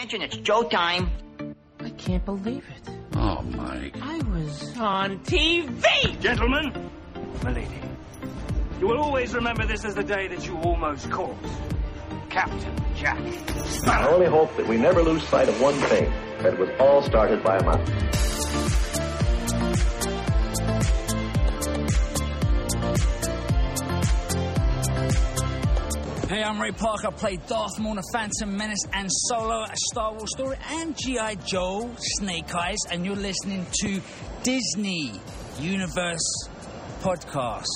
attention, it's Joe time. I can't believe it. Oh, Mike. I was on TV! Gentlemen, milady, you will always remember this as the day that you almost caught Captain Jack. I only hope that we never lose sight of one thing, that it was all started by a mouse. I'm Ray Parker. I play Darth Maul in Phantom Menace and Solo, a Star Wars story, and G.I. Joe, Snake Eyes, and you're listening to Disney Universe Podcast.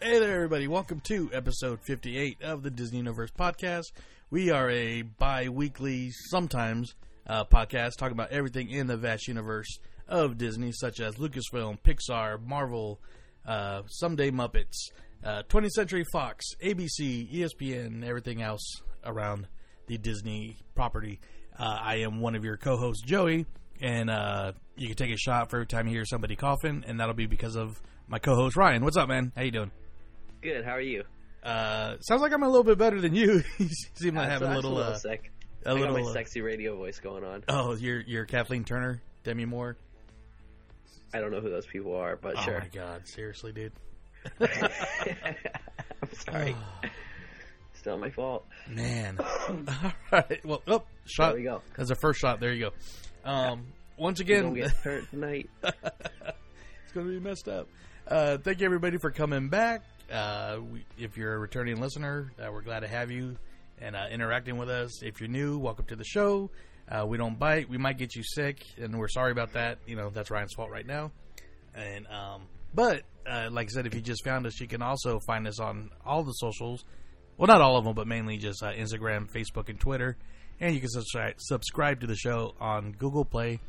Hey there, everybody. Welcome to episode 58 of the Disney Universe podcast. We are a bi weekly, sometimes, uh, podcast talking about everything in the vast universe of Disney, such as Lucasfilm, Pixar, Marvel, uh, Someday Muppets, uh, 20th Century Fox, ABC, ESPN, everything else around the Disney property. Uh, I am one of your co hosts, Joey, and uh, you can take a shot for every time you hear somebody coughing, and that'll be because of my co host, Ryan. What's up, man? How you doing? Good. How are you? Uh, sounds like I'm a little bit better than you. you seem to Uh, have so a little, little uh, sick. a I little. my uh, sexy radio voice going on. oh, you're you're Kathleen Turner, Demi Moore. I don't know who those people are, but Oh sure. Oh my god, seriously, dude. I'm sorry. Still my fault. Man. All right. Well, oh, shot. There we go. That's the first shot. There you go. Um, once again, get hurt tonight. it's going to be messed up. Uh, thank you everybody for coming back. Uh, we, if you're a returning listener, uh, we're glad to have you and uh, interacting with us. If you're new, welcome to the show. Uh, we don't bite. We might get you sick, and we're sorry about that. You know that's Ryan's fault right now. And um, but uh, like I said, if you just found us, you can also find us on all the socials. Well, not all of them, but mainly just uh, Instagram, Facebook, and Twitter. And you can subscribe subscribe to the show on Google Play.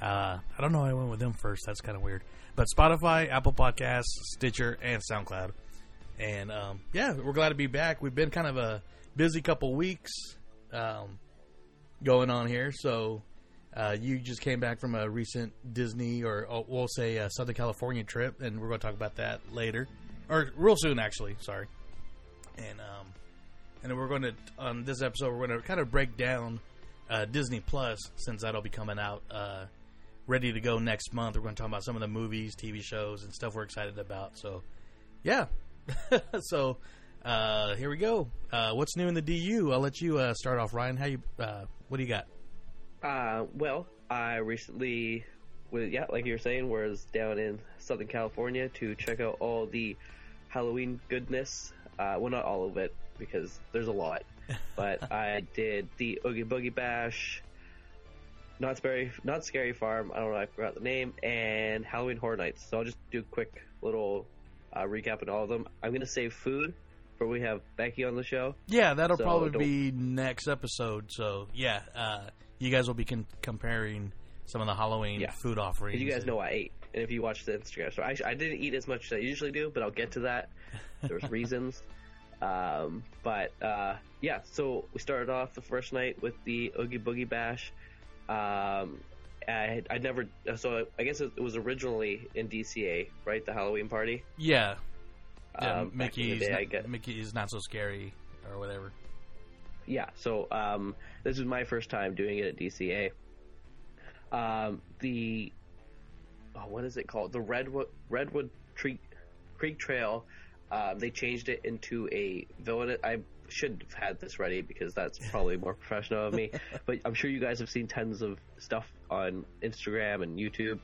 Uh, I don't know. why I went with them first. That's kind of weird. But Spotify, Apple Podcasts, Stitcher, and SoundCloud. And um, yeah, we're glad to be back. We've been kind of a busy couple weeks um, going on here. So uh, you just came back from a recent Disney, or oh, we'll say a Southern California trip, and we're going to talk about that later, or real soon, actually. Sorry. And um, and we're going to on this episode we're going to kind of break down uh, Disney Plus since that'll be coming out uh, ready to go next month. We're going to talk about some of the movies, TV shows, and stuff we're excited about. So yeah, so uh, here we go. Uh, what's new in the DU? I'll let you uh, start off, Ryan. How you? Uh, what do you got? Uh, well, I recently, was, yeah, like you were saying, was down in Southern California to check out all the Halloween goodness. Uh, well, not all of it because there's a lot, but I did the Oogie Boogie Bash, not scary, Knott's Scary Farm. I don't know, I forgot the name, and Halloween Horror Nights. So I'll just do a quick little uh, recap on all of them. I'm gonna save food for we have Becky on the show. Yeah, that'll So probably be next episode. So yeah, uh, you guys will be con- comparing some of the Halloween Yeah. food offerings. You guys know I ate, and if you watch the Instagram, so I, I didn't eat as much as I usually do, but I'll get to that. There's reasons, um, but uh, yeah. So we started off the first night with the Oogie Boogie Bash. Um, I I never so I guess it was originally in DCA, right? The Halloween party. Yeah, yeah Um, back in the Mickey's day, not, I get- Mickey is not so scary or whatever. Yeah, so um, this is my first time doing it at DCA. Um, the oh, what is it called? The Redwood Redwood Creek Creek Trail. Um, they changed it into a villain. I should have had this ready because that's probably more professional of me. But I'm sure you guys have seen tons of stuff on Instagram and YouTube.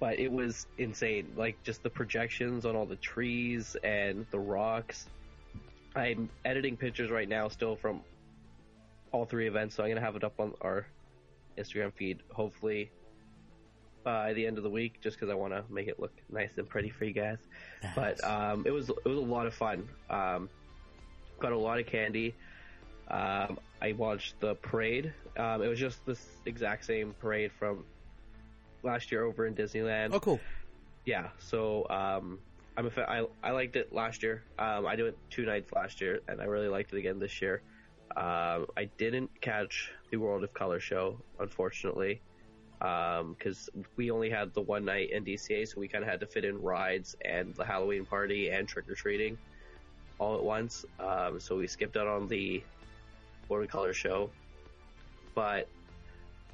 But it was insane, like just the projections on all the trees and the rocks. I'm editing pictures right now still from all three events, so I'm gonna have it up on our Instagram feed hopefully by the end of the week, just because I want to make it look nice and pretty for you guys. But um, it was it was a lot of fun. Um, got a lot of candy. Um, I watched the parade. Um, it was just this exact same parade from last year over in Disneyland. Oh, cool. Yeah, so um, I'm a fa- I, I liked it last year. Um, I did it two nights last year, and I really liked it again this year. Um, I didn't catch the World of Color show, unfortunately. because we only had the one night in DCA, so we kind of had to fit in rides and the Halloween party and trick or treating all at once. Um, so we skipped out on the World of Color show, but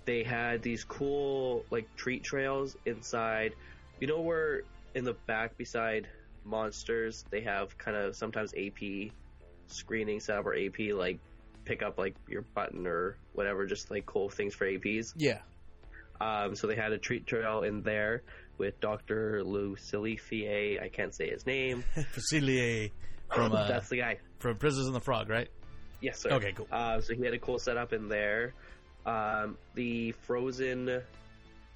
they had these cool like treat trails inside. You know where in the back beside monsters they have kind of sometimes AP screening setup or AP like pick up like your button or whatever, just like cool things for APs. Yeah. Um, so they had a treat trail in there with Dr. Lucille Fie. I can't say his name. Facilier from uh, That's the guy. from Princess and the Frog, right? Yes, sir. Okay, cool. Uh, so he had a cool setup in there. Um, the Frozen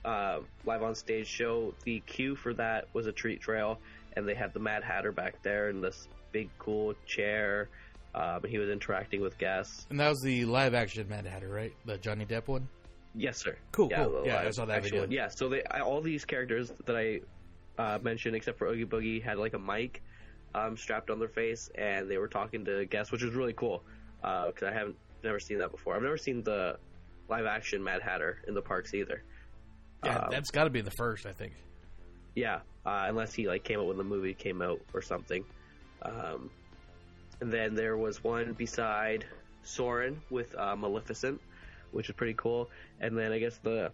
uh, live on stage show, the cue for that was a treat trail, and they had the Mad Hatter back there in this big cool chair. Um, he was interacting with guests. And that was the live action Mad Hatter, right? The Johnny Depp one. Yes, sir. Cool, Yeah, cool. Yeah, I saw that video. one. Yeah, so they I, all these characters that I uh, mentioned, except for Oogie Boogie, had like a mic um, strapped on their face, and they were talking to guests, which was really cool because I haven't never seen that before. I've never seen the live action Mad Hatter in the parks either. Yeah, Um, that's got to be the first, I think. Yeah, uh, unless he like came out when the movie came out or something. Um, and then there was one beside Soarin' with uh, Maleficent, which is pretty cool. And then I guess the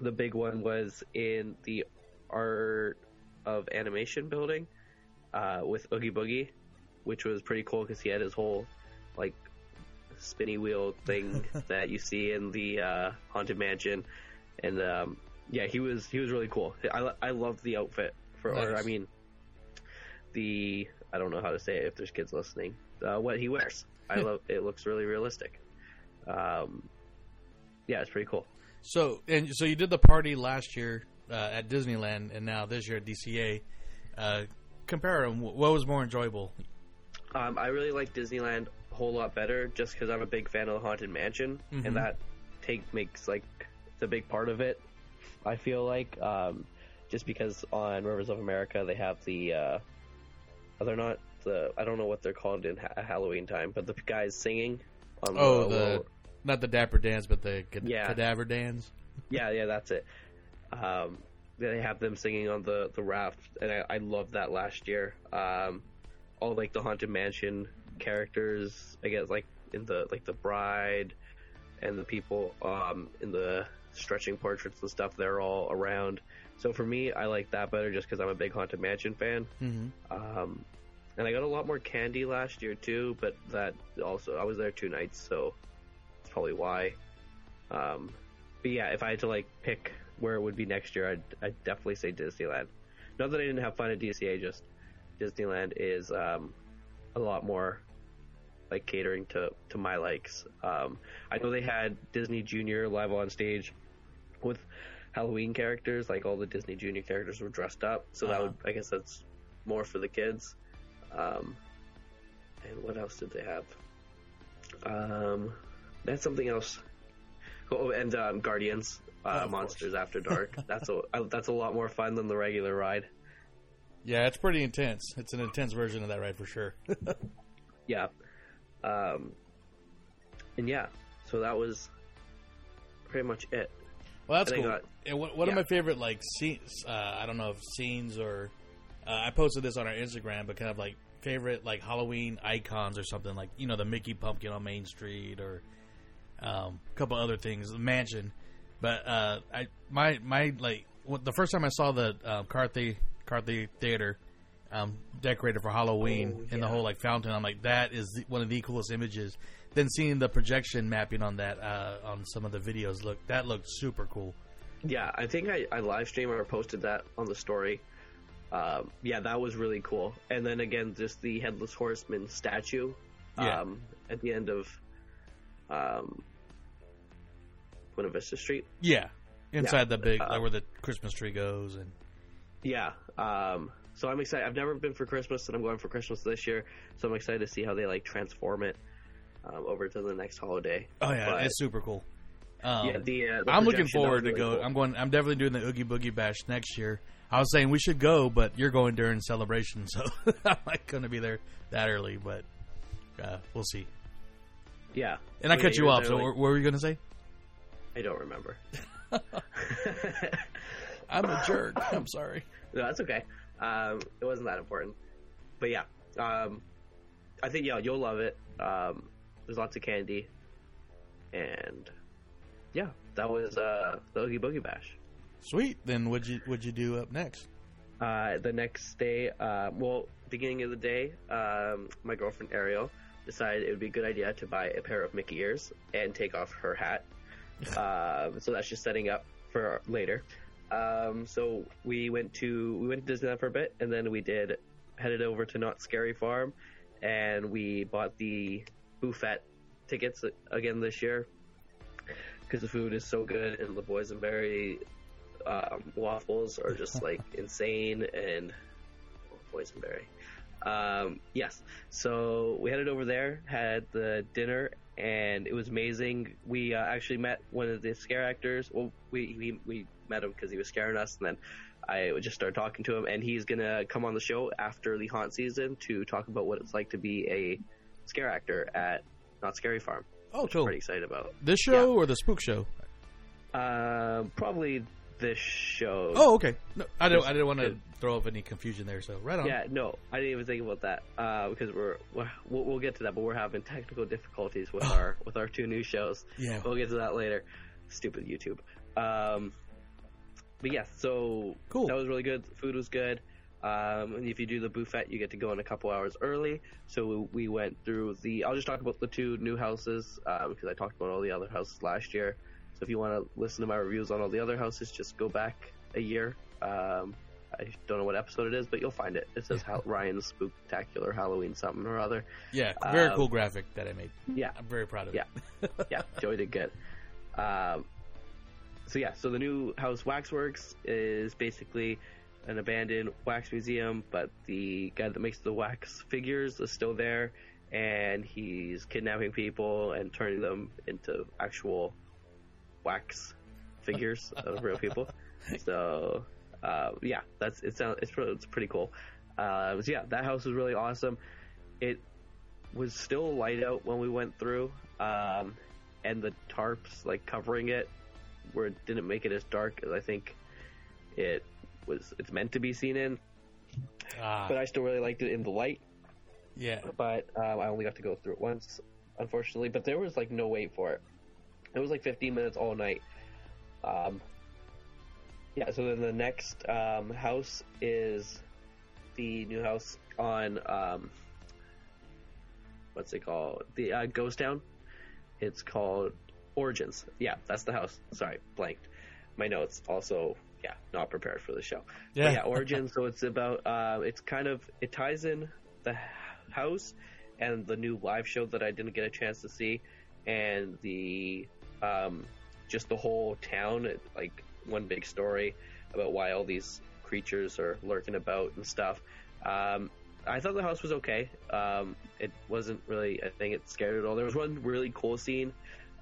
the big one was in the art of animation building uh, with Oogie Boogie, which was pretty cool because he had his whole like spinny wheel thing that you see in the uh, haunted mansion, and um, yeah, he was he was really cool. I I loved the outfit for, or I mean, the I don't know how to say it if there's kids listening. Uh, what he wears, I love. It looks really realistic. Um, yeah, it's pretty cool. So, and so you did the party last year uh, at Disneyland, and now this year at DCA. Uh, compare them. What was more enjoyable? Um, I really like Disneyland whole lot better just because I'm a big fan of the Haunted Mansion, Mhm. and that take makes like it's a big part of it. I feel like um, just because on Rivers of America they have the uh, they're not the I don't know what they're called in ha- Halloween time, but the guys singing on Oh, the, the not the Dapper Dans, but the cad- Yeah. Cadaver Dans. yeah yeah that's it. Um, they have them singing on the the raft, and I, I loved that last year. Um, all like the haunted mansion characters, I guess like in the like the bride and the people um, in the stretching portraits and stuff. They're all around. So for me, I like that better just because I'm a big haunted mansion fan. Mm-hmm. Um, and I got a lot more candy last year too, but that also I was there two nights, so that's probably why. Um, but yeah, if I had to like pick where it would be next year, I'd, I'd definitely say Disneyland. Not that I didn't have fun at DCA, just Disneyland is um, a lot more like catering to to my likes. Um, I know they had Disney Junior live on stage with Halloween characters, like all the Disney Junior characters were dressed up, so that Uh-huh. would I guess that's more for the kids. Um, and what else did they have? Um, had something else. Oh, and um, Guardians, Oh, uh, of Monsters After Dark. that's a that's a lot more fun than the regular ride. Yeah, it's pretty intense. It's an intense version of that ride for sure. Yeah. Um, and yeah, so that was pretty much it. Well, that's And cool. got- and one, one of my favorite like scenes, uh, I don't know if scenes or uh, I posted this on our Instagram, but kind of like favorite like Halloween icons or something like you know the Mickey pumpkin on Main Street or um, a couple other things, the mansion. But uh, I my my like the first time I saw the uh, Carthay Carthay Theater um, decorated for Halloween Oh, in the whole like fountain, I'm like that is the, one of the coolest images. Then seeing the projection mapping on that uh, on some of the videos, look that looked super cool. Yeah, I think I, I live streamed or posted that on the story. Um, yeah, that was really cool. And then again, just the headless horseman statue Yeah. um, at the end of um, Buena Vista Street. Yeah, inside the big Uh, where the Christmas tree goes, and Yeah. Um, so I'm excited. I've never been for Christmas, and I'm going for Christmas this year. So I'm excited to see how they like transform it um, over to the next holiday. oh yeah, But- it's super cool. Um, yeah, the, uh, the I'm looking forward was to go. cool. I'm going. I'm definitely doing the Oogie Boogie Bash next year. I was saying we should go, but you're going during celebration, so I'm not going to be there that early. But uh, we'll see. Yeah. And I cut you off. So like- what were you going to say? I don't remember. I'm a jerk. I'm sorry. No, that's okay. Um, it wasn't that important, but yeah, um, I think yeah, you'll love it. Um, there's lots of candy, and yeah, that was uh, the Oogie Boogie Bash. Sweet. Then what'd you what'd you do up next? Uh, the next day, uh, well, beginning of the day, um, my girlfriend Ariel decided it would be a good idea to buy a pair of Mickey ears and take off her hat. um, so that's just setting up for later. Um, so we went to we went to Disneyland for a bit, and then we did headed over to Knott's Scary Farm, and we bought the buffet tickets again this year because the food is so good, and the boysenberry um, waffles are just like insane, and oh, boysenberry. Um, yes, so we headed over there, had the dinner, and it was amazing. We uh, actually met one of the scare actors. Well, we we, we met him because he was scaring us, and then I just started talking to him, and he's gonna come on the show after the haunt season to talk about what it's like to be a scare actor at Knott's Scary Farm. Oh, which I'm pretty excited about. This show Yeah. or the spook show? Um, probably this show. Oh, okay. No, I don't. I didn't want to throw up any confusion there. So right on. Yeah, no, I didn't even think about that uh, because we're, we're we'll, we'll get to that, but we're having technical difficulties with our with our two new shows. Yeah. We'll get to that later. Stupid YouTube. Um, but yeah, so Cool. That was really good. The food was good. Um, and if you do the buffet, you get to go in a couple hours early. So we, we went through the. I'll just talk about the two new houses um, because I talked about all the other houses last year. So if you want to listen to my reviews on all the other houses, just go back a year. Um, I don't know what episode it is, but you'll find it. It says Hal- Ryan's Spooktacular Halloween something or other. Yeah. Very Um, cool graphic that I made. Yeah, I'm very proud of Yeah. it. yeah, Joey did good. Um, so yeah, so the new house Waxworks is basically an abandoned wax museum, but the guy that makes the wax figures is still there, and he's kidnapping people and turning them into actual wax figures of real people. So uh, yeah, that's it. Sounds it's it's pretty cool. Uh, so yeah, that house was really awesome. It was still light out when we went through, um, and the tarps like covering it were didn't make it as dark as I think it was. It's meant to be seen in, Ah, but I still really liked it in the light. yeah. But um, I only got to go through it once, unfortunately. But there was like no wait for it. It was like 15 minutes all night. Um, yeah. So then the next um, house is the new house on um, what's it called? The uh, Ghost Town. It's called Origins. Yeah, that's the house. Sorry, blanked. My notes also. Yeah, not prepared for the show. Yeah. yeah, Origins. so it's about. Uh, it's kind of. It ties in the house and the new live show that I didn't get a chance to see, and the um, just the whole town. Like one big story about why all these creatures are lurking about and stuff. Um, I thought the house was okay. Um, it wasn't really a thing it scared at all. There was one really cool scene.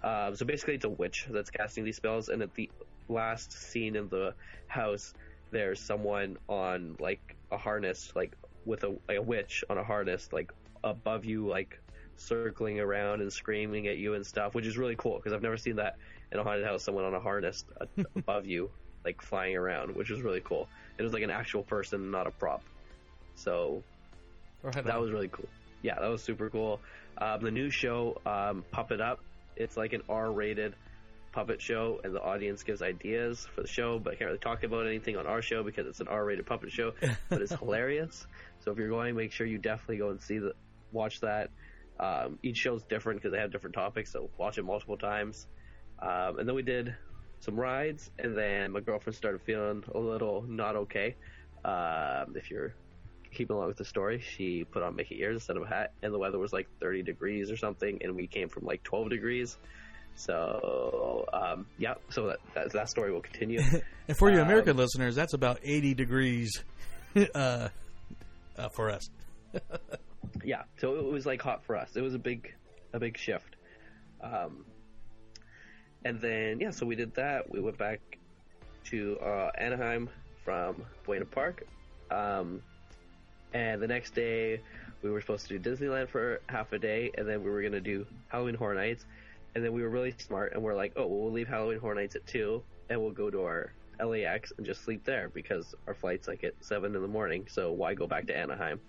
Um, so basically, it's a witch that's casting these spells, and at the last scene in the house, there's someone on like a harness, like with a, like a witch on a harness, like above you, like circling around and screaming at you and stuff, which is really cool because I've never seen that in a haunted house. Someone on a harness above you, like flying around, which was really cool. It was like an actual person, not a prop. So Right that was really cool. Yeah, that was super cool. Um, the new show, um, Puppet Up, it's like an R-rated puppet show, and the audience gives ideas for the show, but I can't really talk about anything on our show because it's an R-rated puppet show. But it's hilarious. So if you're going, make sure you definitely go and see the, watch that. Um, each show's different because they have different topics, so watch it multiple times. Um, and then we did some rides, and then my girlfriend started feeling a little not okay. Um, if you're keeping along with the story, she put on Mickey ears instead of a hat, and the weather was like 30 degrees or something, and we came from like 12 degrees. So, um, yeah, so that, that, that story will continue. And for you Um, American listeners, that's about 80 degrees uh, uh, for us. yeah, so it was like hot for us. It was a big, a big shift. Um, and then yeah, so we did that. We went back to uh, Anaheim from Buena Park, um, and the next day we were supposed to do Disneyland for half a day, and then we were gonna do Halloween Horror Nights. And then we were really smart, and we're like, oh, well, we'll leave Halloween Horror Nights at two, and we'll go to our LAX and just sleep there because our flight's like at seven in the morning. So why go back to Anaheim?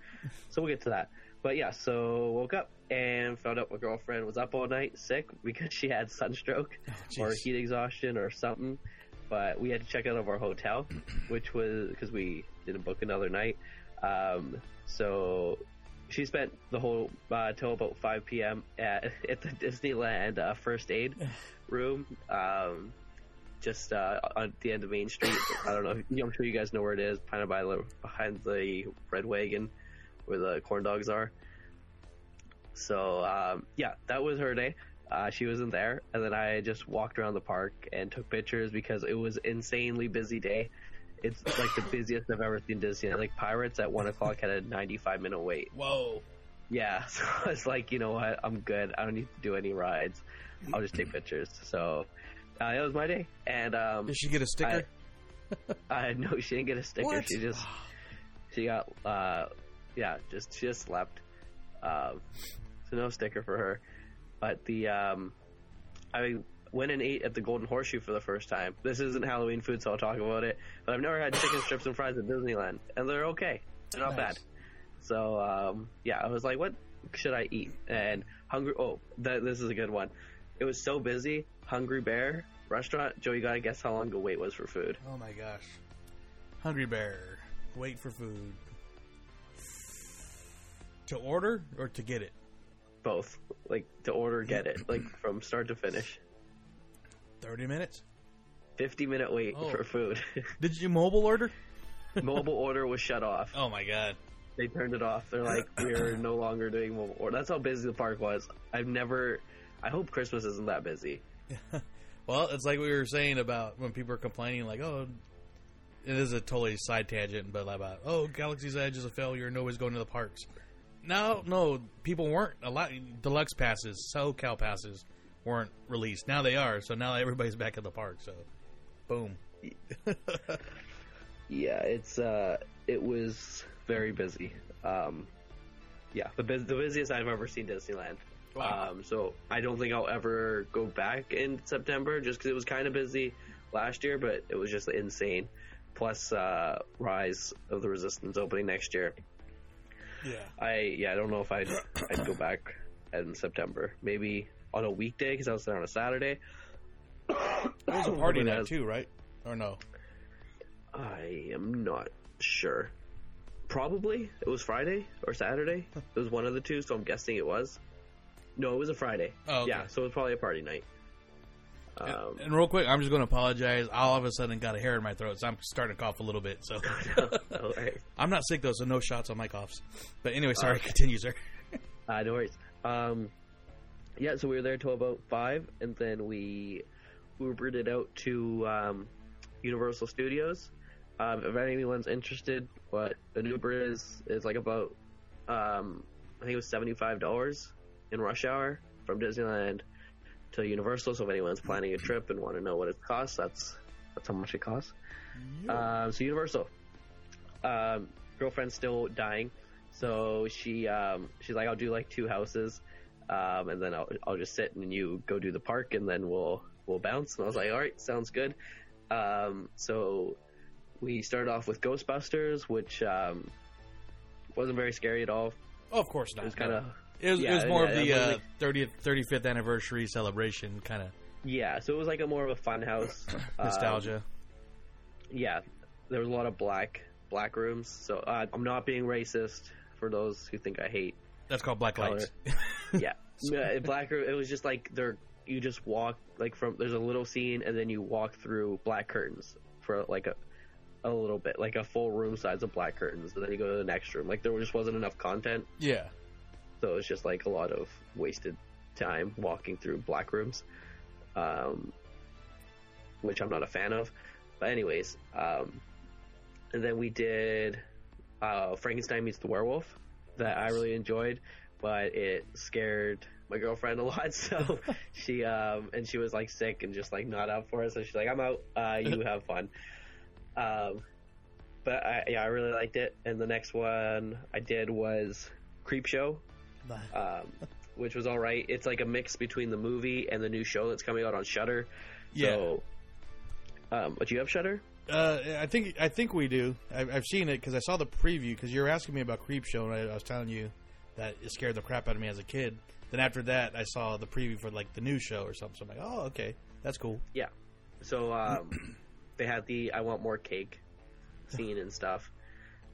so we'll get to that. But yeah, so woke up and found out my girlfriend was up all night sick because she had sunstroke or heat exhaustion or something. But we had to check out of our hotel, which was because we didn't book another night. Um, so she spent the whole uh, till about 5 p.m. at at the Disneyland uh, first aid room, um, just uh, on the end of Main Street. I don't know. I'm sure you guys know where it is, kind of by the, behind the Red Wagon, where the corn dogs are. So um, yeah, that was her day. Uh, she wasn't there, and then I just walked around the park and took pictures because it was insanely busy day. It's like the busiest I've ever seen Disney. Like Pirates at one o'clock had a 95 minute wait. Whoa. Yeah, so I was like, you know what, I'm good. I don't need to do any rides. I'll just take pictures. So uh, that was my day, and um, Did she get a sticker? I know she didn't get a sticker. What? She just she got uh, yeah, just she just slept. Um, so no sticker for her. But the um, I went and ate at the Golden Horseshoe for the first time. This isn't Halloween food, so I'll talk about it. But I've never had chicken strips and fries at Disneyland, and they're okay. They're not Nice. bad. So um, yeah, I was like, what should I eat? And hungry. Oh, th- this is a good one. It was so busy. Hungry Bear restaurant. Joe, you gotta guess how long the wait was for food. Oh my gosh. Hungry Bear. Wait for food. To order or to get it? Both, like to order, get it, like from start to finish. 30 minutes? Fifty minute wait Oh. for food. Did you mobile order? Mobile order was shut off. Oh my god. They turned it off. They're like, we're no longer doing mobile order. That's how busy the park was. I've never. I hope Christmas isn't that busy. Well, it's like we were saying about when people are complaining, like, oh, it is a totally side tangent, but about, oh, Galaxy's Edge is a failure, nobody's going to the parks. No, no, people weren't. A lot, deluxe passes, SoCal passes weren't released. Now they are, so now everybody's back at the park, so boom. Yeah, it's uh, it was very busy. Um, yeah, the bus- the busiest I've ever seen Disneyland. Wow. Um, so I don't think I'll ever go back in September just because it was kind of busy last year, but it was just insane. Plus, uh, Rise of the Resistance opening next year. Yeah. I yeah, I don't know if I'd I'd go back in September. Maybe on a weekday because I was there on a Saturday. It was a party night as- too, right? Or no? I am not sure. Probably it was Friday or Saturday. It was one of the two, so I'm guessing it was. No, it was a Friday. Oh, okay. Yeah, so it was probably a party night. Um, and real quick, I'm just going to apologize. I all of a sudden got a hair in my throat, so I'm starting to cough a little bit. So all right. I'm not sick though, so no shots on my coughs. But anyway, sorry. Continue, sir. Uh, no worries. Um, yeah, so we were there till about five, and then we Ubered it out to um, Universal Studios. Um, if anyone's interested, what an Uber is is like about, um, I think it was seventy five dollars in rush hour from Disneyland to Universal. So if anyone's planning a trip and want to know what it costs, that's that's how much it costs. Um, so Universal. Um, girlfriend's still dying, so she um, she's like, I'll do like two houses, um, and then I'll I'll just sit and you go do the park, and then we'll we'll bounce. And I was like, all right, sounds good. Um, so we started off with Ghostbusters, which um, wasn't very scary at all. Oh, of course not. It was kind of It was, it was more yeah, of the was uh, 30th, 35th anniversary celebration kind of yeah. So it was like a more of a fun house Um, nostalgia. yeah, there was a lot of black black rooms. So uh, I'm not being racist for those who think I hate That's called Black color. Lights. yeah, Yeah, black room. It was just like there. You just walk like from there's a little scene and then you walk through black curtains for like a a little bit, like a full room size of black curtains, and then you go to the next room. Like there just wasn't enough content, yeah. So it was just like a lot of wasted time walking through black rooms, um, which I'm not a fan of. But anyways, um, and then we did uh, Frankenstein meets the werewolf that I really enjoyed, but it scared my girlfriend a lot. So she um, and she was like sick and just like not up for it. So she's like, "I'm out. Uh, you have fun." Um, but I, yeah, I really liked it. And the next one I did was Creep Show um, which was all right. It's like a mix between the movie and the new show that's coming out on Shudder. Yeah. So Um, but you have Shudder? Uh, I think I think we do. I've, I've seen it because I saw the preview. Because you were asking me about Creep Show, and I, I was telling you that it scared the crap out of me as a kid. Then after that, I saw the preview for like the new show or something. So I'm like, oh, okay, that's cool. Yeah. So um, they had the "I want more cake" scene and stuff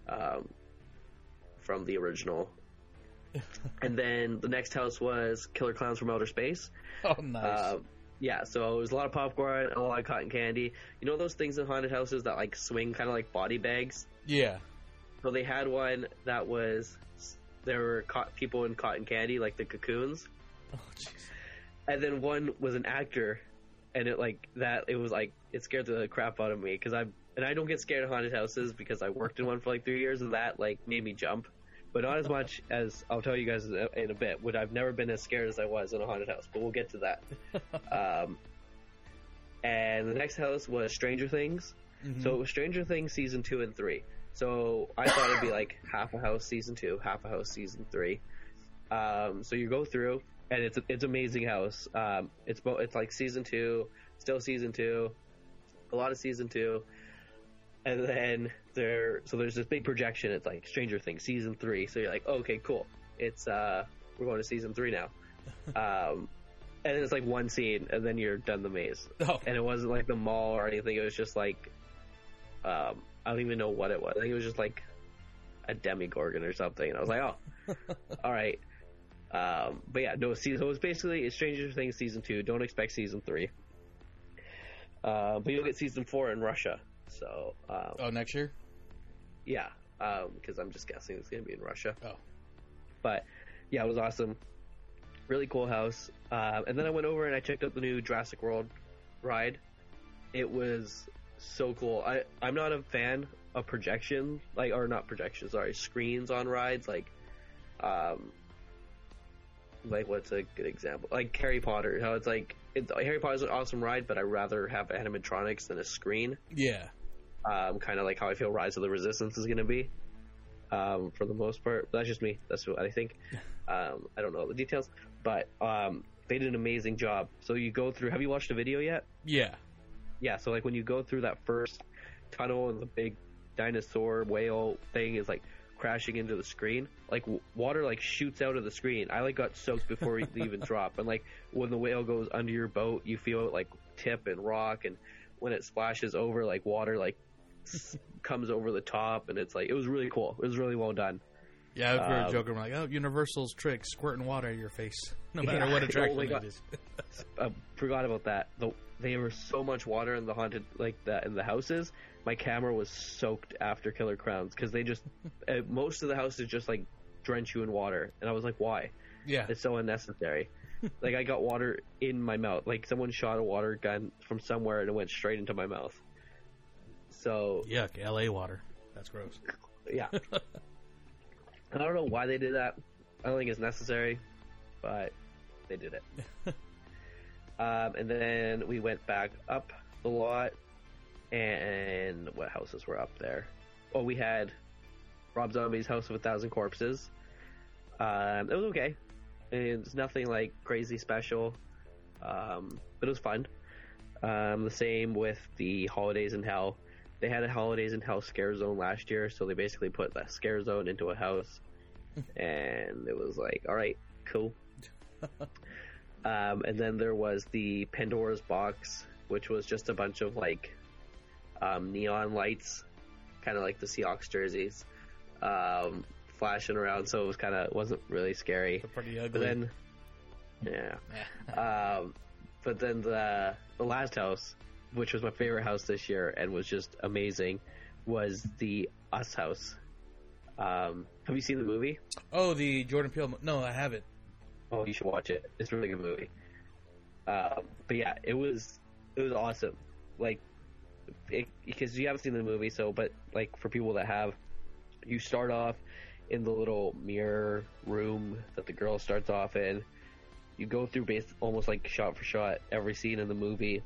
um, from the original. and then the next house was Killer Clowns from Outer Space. Oh, nice. Um, yeah, so it was a lot of popcorn, and a lot of cotton candy. You know those things in haunted houses that like swing kind of like body bags? yeah. So they had one that was there were people in cotton candy, like the cocoons, Oh, jeez. and then one was an actor, and it like that. It was like it scared the crap out of me because I and I don't get scared of haunted houses because I worked in one for like three years, and that like made me jump. But not as much as I'll tell you guys in a, bit. Would I've never been as scared as I was in a haunted house, but we'll get to that. um, and the next house was Stranger Things. Mm-hmm. So it was Stranger Things season two and three. So I thought it'd be like half a house season two, half a house season three. Um, so you go through, and it's it's amazing house. Um, it's bo- it's like season two, still season two, a lot of season two, and then there. So there's this big projection. It's like Stranger Things season three. So you're like, okay, cool. It's uh, we're going to season three now. Um, and then it's like one scene, and then you're done the maze Oh, and it wasn't like the mall or anything. It was just like, um, I don't even know what it was. I think it was just like a Demogorgon or something. And I was like, oh, all right. Um, but yeah, no. See, so it was basically it's Stranger Things season two. Don't expect season three. Uh, but you'll get season four in Russia. So um, oh, next year. yeah, because I'm just guessing it's going to be in Russia. Oh. But yeah, it was awesome. Really cool house. Uh, and then I went over and I checked out the new Jurassic World ride. It was so cool. I I'm not a fan of projection, like or not projection, sorry, screens on rides. Like, um, like what's a good example? Like Harry Potter. How it's like it, Harry Potter's an awesome ride, but I'd rather have animatronics than a screen Yeah. Um, kind of like how I feel Rise of the Resistance is going to be, um, for the most part. But that's just me. That's what I think. Um, I don't know the details, but um, they did an amazing job. So you go through. Have you watched the video yet? Yeah. Yeah. So like when you go through that first tunnel and the big dinosaur whale thing is like crashing into the screen, like w- water like shoots out of the screen. I like got soaked before we even drop, and like when the whale goes under your boat, you feel it like tip and rock, and when it splashes over, like water like comes over the top, and it's like it was really cool. It was really well done. Yeah, we were Um, joking. Like, oh, Universal's trick, squirting water at your face, no matter Yeah. what Oh attraction my it is. I forgot about that. The, they were so much water in the haunted like that in the houses. My camera was soaked after Killer Clowns because they just uh, most of the houses just like drench you in water, and I was like, why? Yeah. It's so unnecessary. like I got water in my mouth. Like someone shot a water gun from somewhere and it went straight into my mouth. So Yuck, L.A. water. That's gross. yeah. I don't know why they did that. I don't think it's necessary, but they did it. um, and then we went back up the lot, and what houses were up there? Oh, we had Rob Zombie's House of a Thousand Corpses. Um, it was okay. It's nothing like crazy special, um, but it was fun. Um, the same with the Holidays in Hell they had a holidays in hell scare zone last year so they basically put that scare zone into a house and it was like all right cool. Um, and then there was the pandora's box which was just a bunch of like um, neon lights kind of like the seahawks jerseys um, flashing around so it was kind of wasn't really scary. They're pretty ugly. but then yeah. Um, but then the the last house, which was my favorite house this year and was just amazing, was the Us house. Um, have you seen the movie? oh, the Jordan Peele. No, I haven't. Oh, you should watch it. It's a really good movie. Um, but yeah, it was it was awesome. Like it, because you haven't seen the movie, so but like for people that have, you start off in the little mirror room that the girl starts off in. You go through base almost like shot for shot every scene in the movie,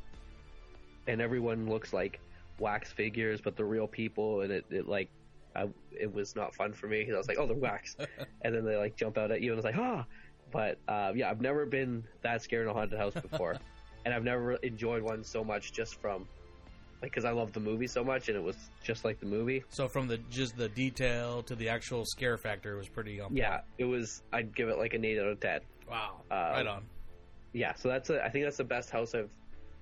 and everyone looks like wax figures, but they're real people, and it, it like I, it was not fun for me because I was like, oh, they're wax, and then they like jump out at you, and I was like, ah. But uh, yeah, I've never been that scared in a haunted house before, and I've never enjoyed one so much just from like, because I love the movie so much, and it was just like the movie. So from the just the detail to the actual scare factor it was pretty point. Yeah, it was. I'd give it like an eight out of ten. Wow. Um, right on. Yeah, so that's a, I think that's the best house I've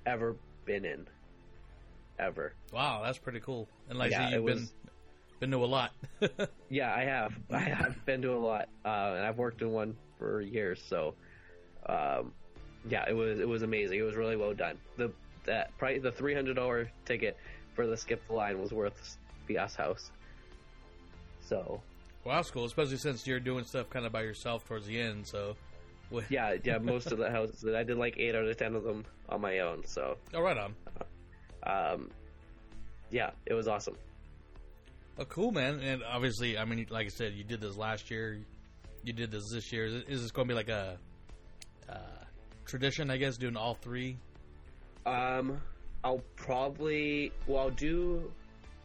ever been in, ever. Wow, that's pretty cool. And like Yeah, you've been was- been to a lot. Yeah, I have. I have been to a lot, uh, and I've worked in one for years. So, um, yeah, it was it was amazing. It was really well done. The that price, the three hundred dollar ticket for the skip the line was worth the us house. So Well, that's cool, especially since you're doing stuff kind of by yourself towards the end. So, yeah, yeah, most of the houses that I did like eight out of ten of them on my own. So, oh, right on. Um, yeah, it was awesome. Oh, cool, man. And obviously, I mean, like I said, you did this last year. You did this this year. Is, this going to be like a uh, tradition? I guess doing all three. Um, I'll probably well I'll do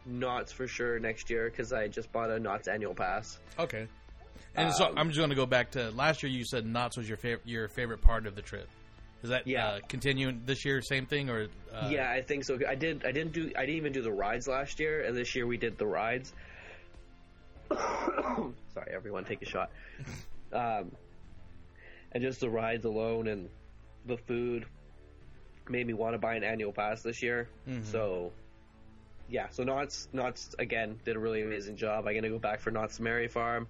Knott's for sure next year because I just bought a Knott's annual pass. Okay. And so Um, I'm just going to go back to last year. You said Knott's was your favorite your favorite part of the trip. Is that Yeah. uh, continuing this year? Same thing or uh, yeah, I think so. I did. I didn't do. I didn't even do the rides last year, and this year we did the rides. Sorry, everyone, take a shot. Um, and just the rides alone and the food made me want to buy an annual pass this year. Mhm. So, yeah. So Knott's, Knott's again did a really amazing job. I'm gonna go back for Knott's Scary Farm,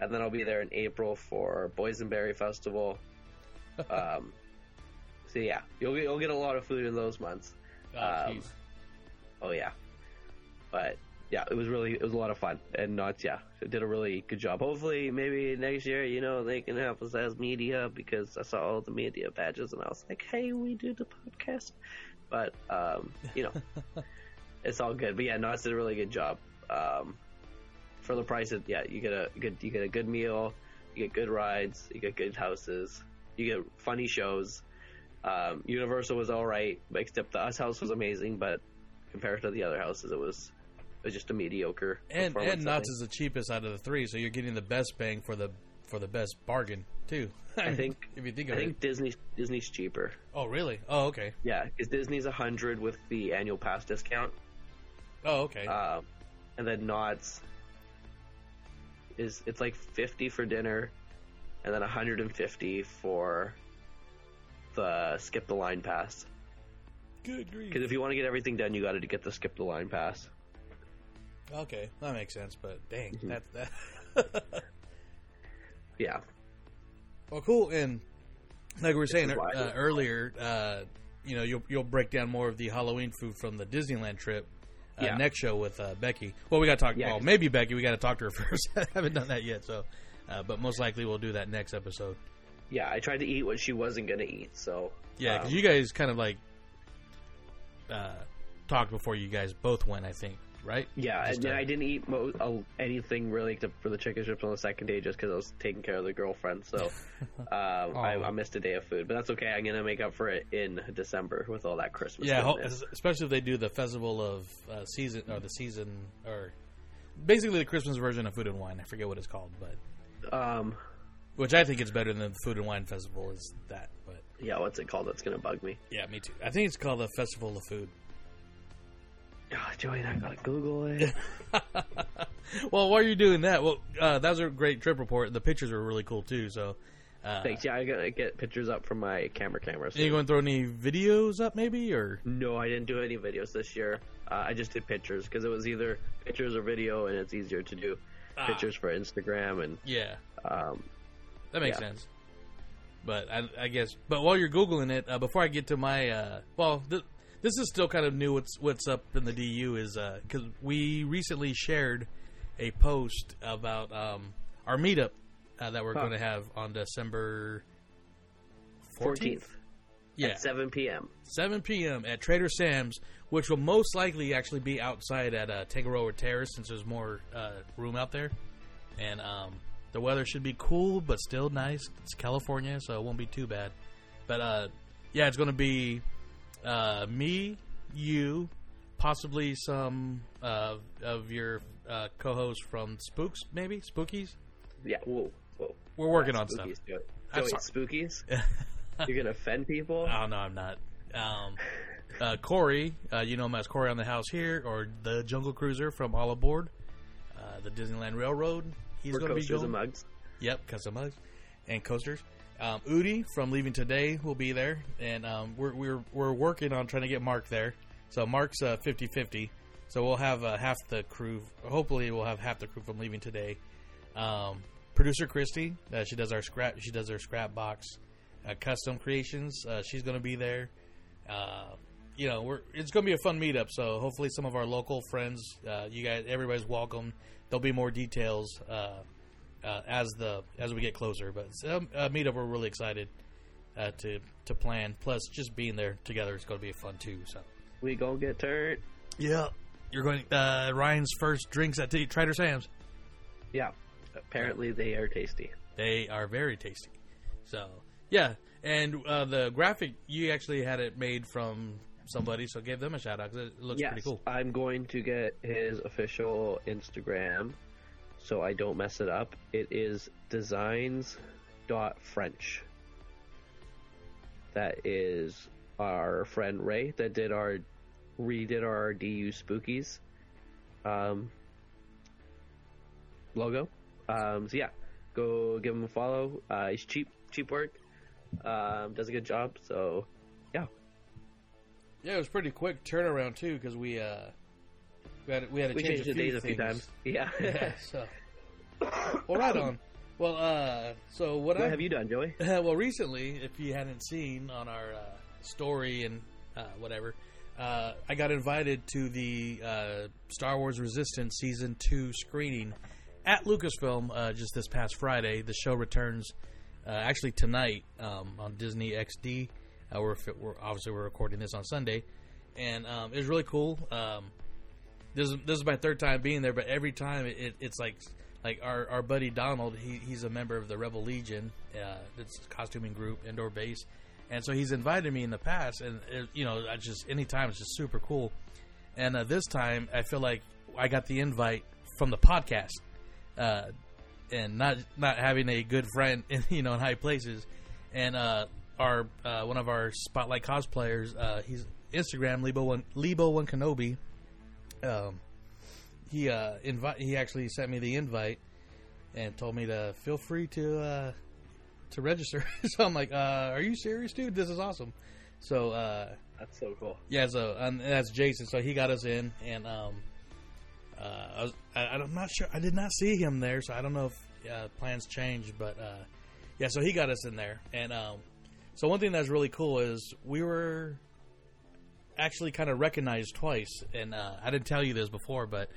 and then I'll be there in April for Boysenberry Festival. Um, so yeah, you'll get, you'll get a lot of food in those months. Oh, um. Oh yeah, but yeah, it was really it was a lot of fun, and Knott's yeah did a really good job. Hopefully, maybe next year, you know, they can help us as media because I saw all the media badges and I was like, hey, we do the podcast, but um, you know, it's all good. But yeah, Knott's did a really good job. Um, for the price of yeah, you get a good you get a good meal, you get good rides, you get good houses, you get funny shows. Um, Universal was all right, except the Us House was amazing, but compared to the other houses, it was it was just a mediocre. and and think. is the cheapest out of the three, so you're getting the best bang for the for the best bargain too. I think if you think I of think it. Disney Disney's cheaper. Oh, really? Oh, okay. Yeah, because Disney's a hundred with the annual pass discount, Oh, okay. um, and then Knott's is it's like fifty for dinner, and then hundred and fifty for the skip the line pass. Good grief. Because if you want to get everything done, you got to get the skip the line pass. Okay, that makes sense. But dang, Mm-hmm. that's that. Yeah, well, cool. And like we were saying I uh, earlier, uh, you know, you'll you'll break down more of the Halloween food from the Disneyland trip. Uh, Yeah. Next show with uh, Becky. Well, we got to talk. Yeah, well, maybe Becky. We got to talk to her first. I haven't done that yet. So, uh, but most likely we'll do that next episode. Yeah. I tried to eat what she wasn't gonna eat, so Yeah, because um, you guys kind of like uh, talked before you guys both went. I think, right? Yeah, Just, and uh, I didn't eat mo- uh, anything really except for the chicken strips on the second day, just because I was taking care of the girlfriend. So um, I, I missed a day of food, but that's okay. I'm gonna make up for it in December with all that Christmas. Yeah, ho- especially if they do the festival of uh, season or the season or basically the Christmas version of Food and Wine. I forget what it's called, but um, which I think is better than the Food and Wine Festival is that. But yeah, what's it called? That's gonna bug me. yeah, me too. I think it's called the Festival of Food. Oh, Joey, I gotta Google it. well, while you're doing that, well, uh, that was a great trip report. The pictures were really cool too. So, uh, Thanks. Yeah, I gotta get pictures up from my camera camera. are you going to throw any videos up, maybe, or No, I didn't do any videos this year. Uh, I just did pictures because it was either pictures or video, and it's easier to do Ah. pictures for Instagram and yeah, um, That makes Yeah. sense. But I, I guess, but while you're googling it, uh, before I get to my, uh, well, th- this is still kind of new. What's what's up in the DU is because we recently shared a post about um, our meetup uh, that we're Huh. going to have on December 14th. fourteenth Yeah, at seven p.m. 7 p.m. at Trader Sam's, which will most likely actually be outside at uh, Tangaroa Terrace since there's more uh, room out there. And um, the weather should be cool, but still nice. It's California, so it won't be too bad. But uh, yeah, it's going to be uh, me, you, possibly some uh, of your uh, co-hosts from Spooks, maybe Spookies. Yeah, whoa, whoa. We're working on stuff. spookies, Joey. I'm Joey, sorry. spookies. You're gonna offend people. Oh no, I'm not. Um, uh, Corey, uh, you know him as Corey on the House here, or the Jungle Cruiser from All Aboard, uh, the Disneyland Railroad. He's going to be going. and mugs. Yep, custom mugs and coasters. Um, Udi from Leaving Today will be there, and um, we're we're we're working on trying to get Mark there. So Mark's uh, 50-50. So we'll have uh, half the crew. Hopefully, we'll have half the crew from Leaving Today. Um, producer Christy, uh, she does our scrap. She does our scrap box uh, custom creations. Uh, she's going to be there. Uh, you know, we're it's going to be a fun meetup. So hopefully, some of our local friends, uh, you guys, everybody's welcome. There'll be more details uh, uh, as the as we get closer. But it's a meetup, we're really excited uh, to to plan. Plus, just being there together is going to be fun too. So We gonna get turned. yeah, you're going uh, Ryan's first drinks at T- Trader Sam's. Yeah. Apparently they are tasty. They are very tasty. So yeah, and uh, the graphic you actually had it made from somebody, so give them a shout out 'cause it looks yes, pretty cool. I'm going to get his official Instagram so I don't mess it up. It is designs.french. That is our friend Ray that did our redid our DU spookies um, logo. Um, so yeah, go give him a follow. Uh, he's cheap, cheap work. Um, does a good job. So yeah, it was pretty quick turnaround too because we uh we had we had to we change changed a the few days a few times. Yeah. Yeah, so well, right on. Well, uh, so what, what I have you done, Joey? well recently, if you hadn't seen on our uh, story and uh, whatever, uh, I got invited to the uh, Star Wars Resistance season two screening at Lucasfilm uh, just this past Friday. The show returns uh, actually tonight um, on Disney XD. Uh, we're, we're obviously we're recording this on Sunday, and um, it was really cool. Um, this is this is my third time being there, but every time it, it, it's like like our, our buddy Donald. He, he's a member of the Rebel Legion. Uh, it's costuming group, Endor Base, and so he's invited me in the past, and it, you know, I just anytime it's just super cool. And uh, this time, I feel like I got the invite from the podcast, uh, and not not having a good friend, in, you know, in high places, and uh, our uh, one of our spotlight cosplayers, uh, he's Instagram Lebo one Lebo one Kenobi. Um, he uh, invite he actually sent me the invite and told me to feel free to uh, to register. so I'm like, uh, are you serious, dude? This is awesome. So uh, That's so cool. yeah, so and that's Jason. So he got us in, and um, uh, I was, I, I'm not sure. I did not see him there, so I don't know if uh, plans changed. But uh, yeah, so he got us in there, and um, so one thing that's really cool is we were actually kind of recognized twice, and uh, I didn't tell you this before, but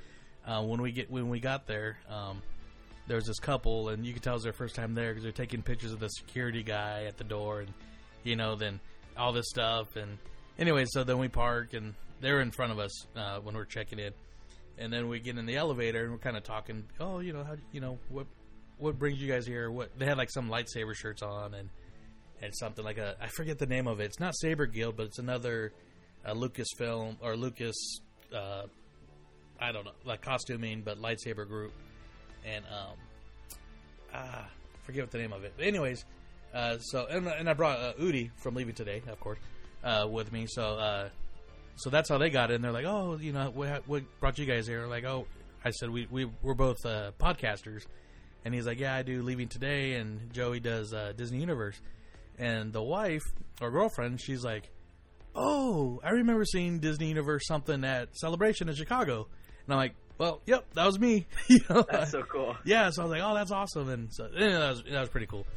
uh, when we get when we got there. Um, there was this couple, and you could tell it was their first time there because they're taking pictures of the security guy at the door, and you know, then all this stuff. And anyway, so then we park, and they're in front of us uh, when we're checking in, and then we get in the elevator, and we're kind of talking. Oh, you know, how you know what what brings you guys here? What they had like some lightsaber shirts on, and and something like a I forget the name of it. It's not Saber Guild, but it's another uh, Lucasfilm or Lucas. Uh, I don't know, like costuming, but lightsaber group and um, ah, forget what the name of it. But anyways, uh, so and, and I brought uh, Udi from Leaving Today, of course, uh, with me. So uh, so that's how they got in. They're like, oh, you know, what, what brought you guys here? Like, oh, I said we we we're both uh, podcasters, and he's like, yeah, I do Leaving Today, and Joey does uh, Disney Universe, and the wife or girlfriend, she's like. Oh, I remember seeing Disney Universe something at Celebration in Chicago, and I'm like, well, yep, that was me. you know, That's so cool. yeah, so I was like, oh, that's awesome, and so yeah, that was that was pretty cool.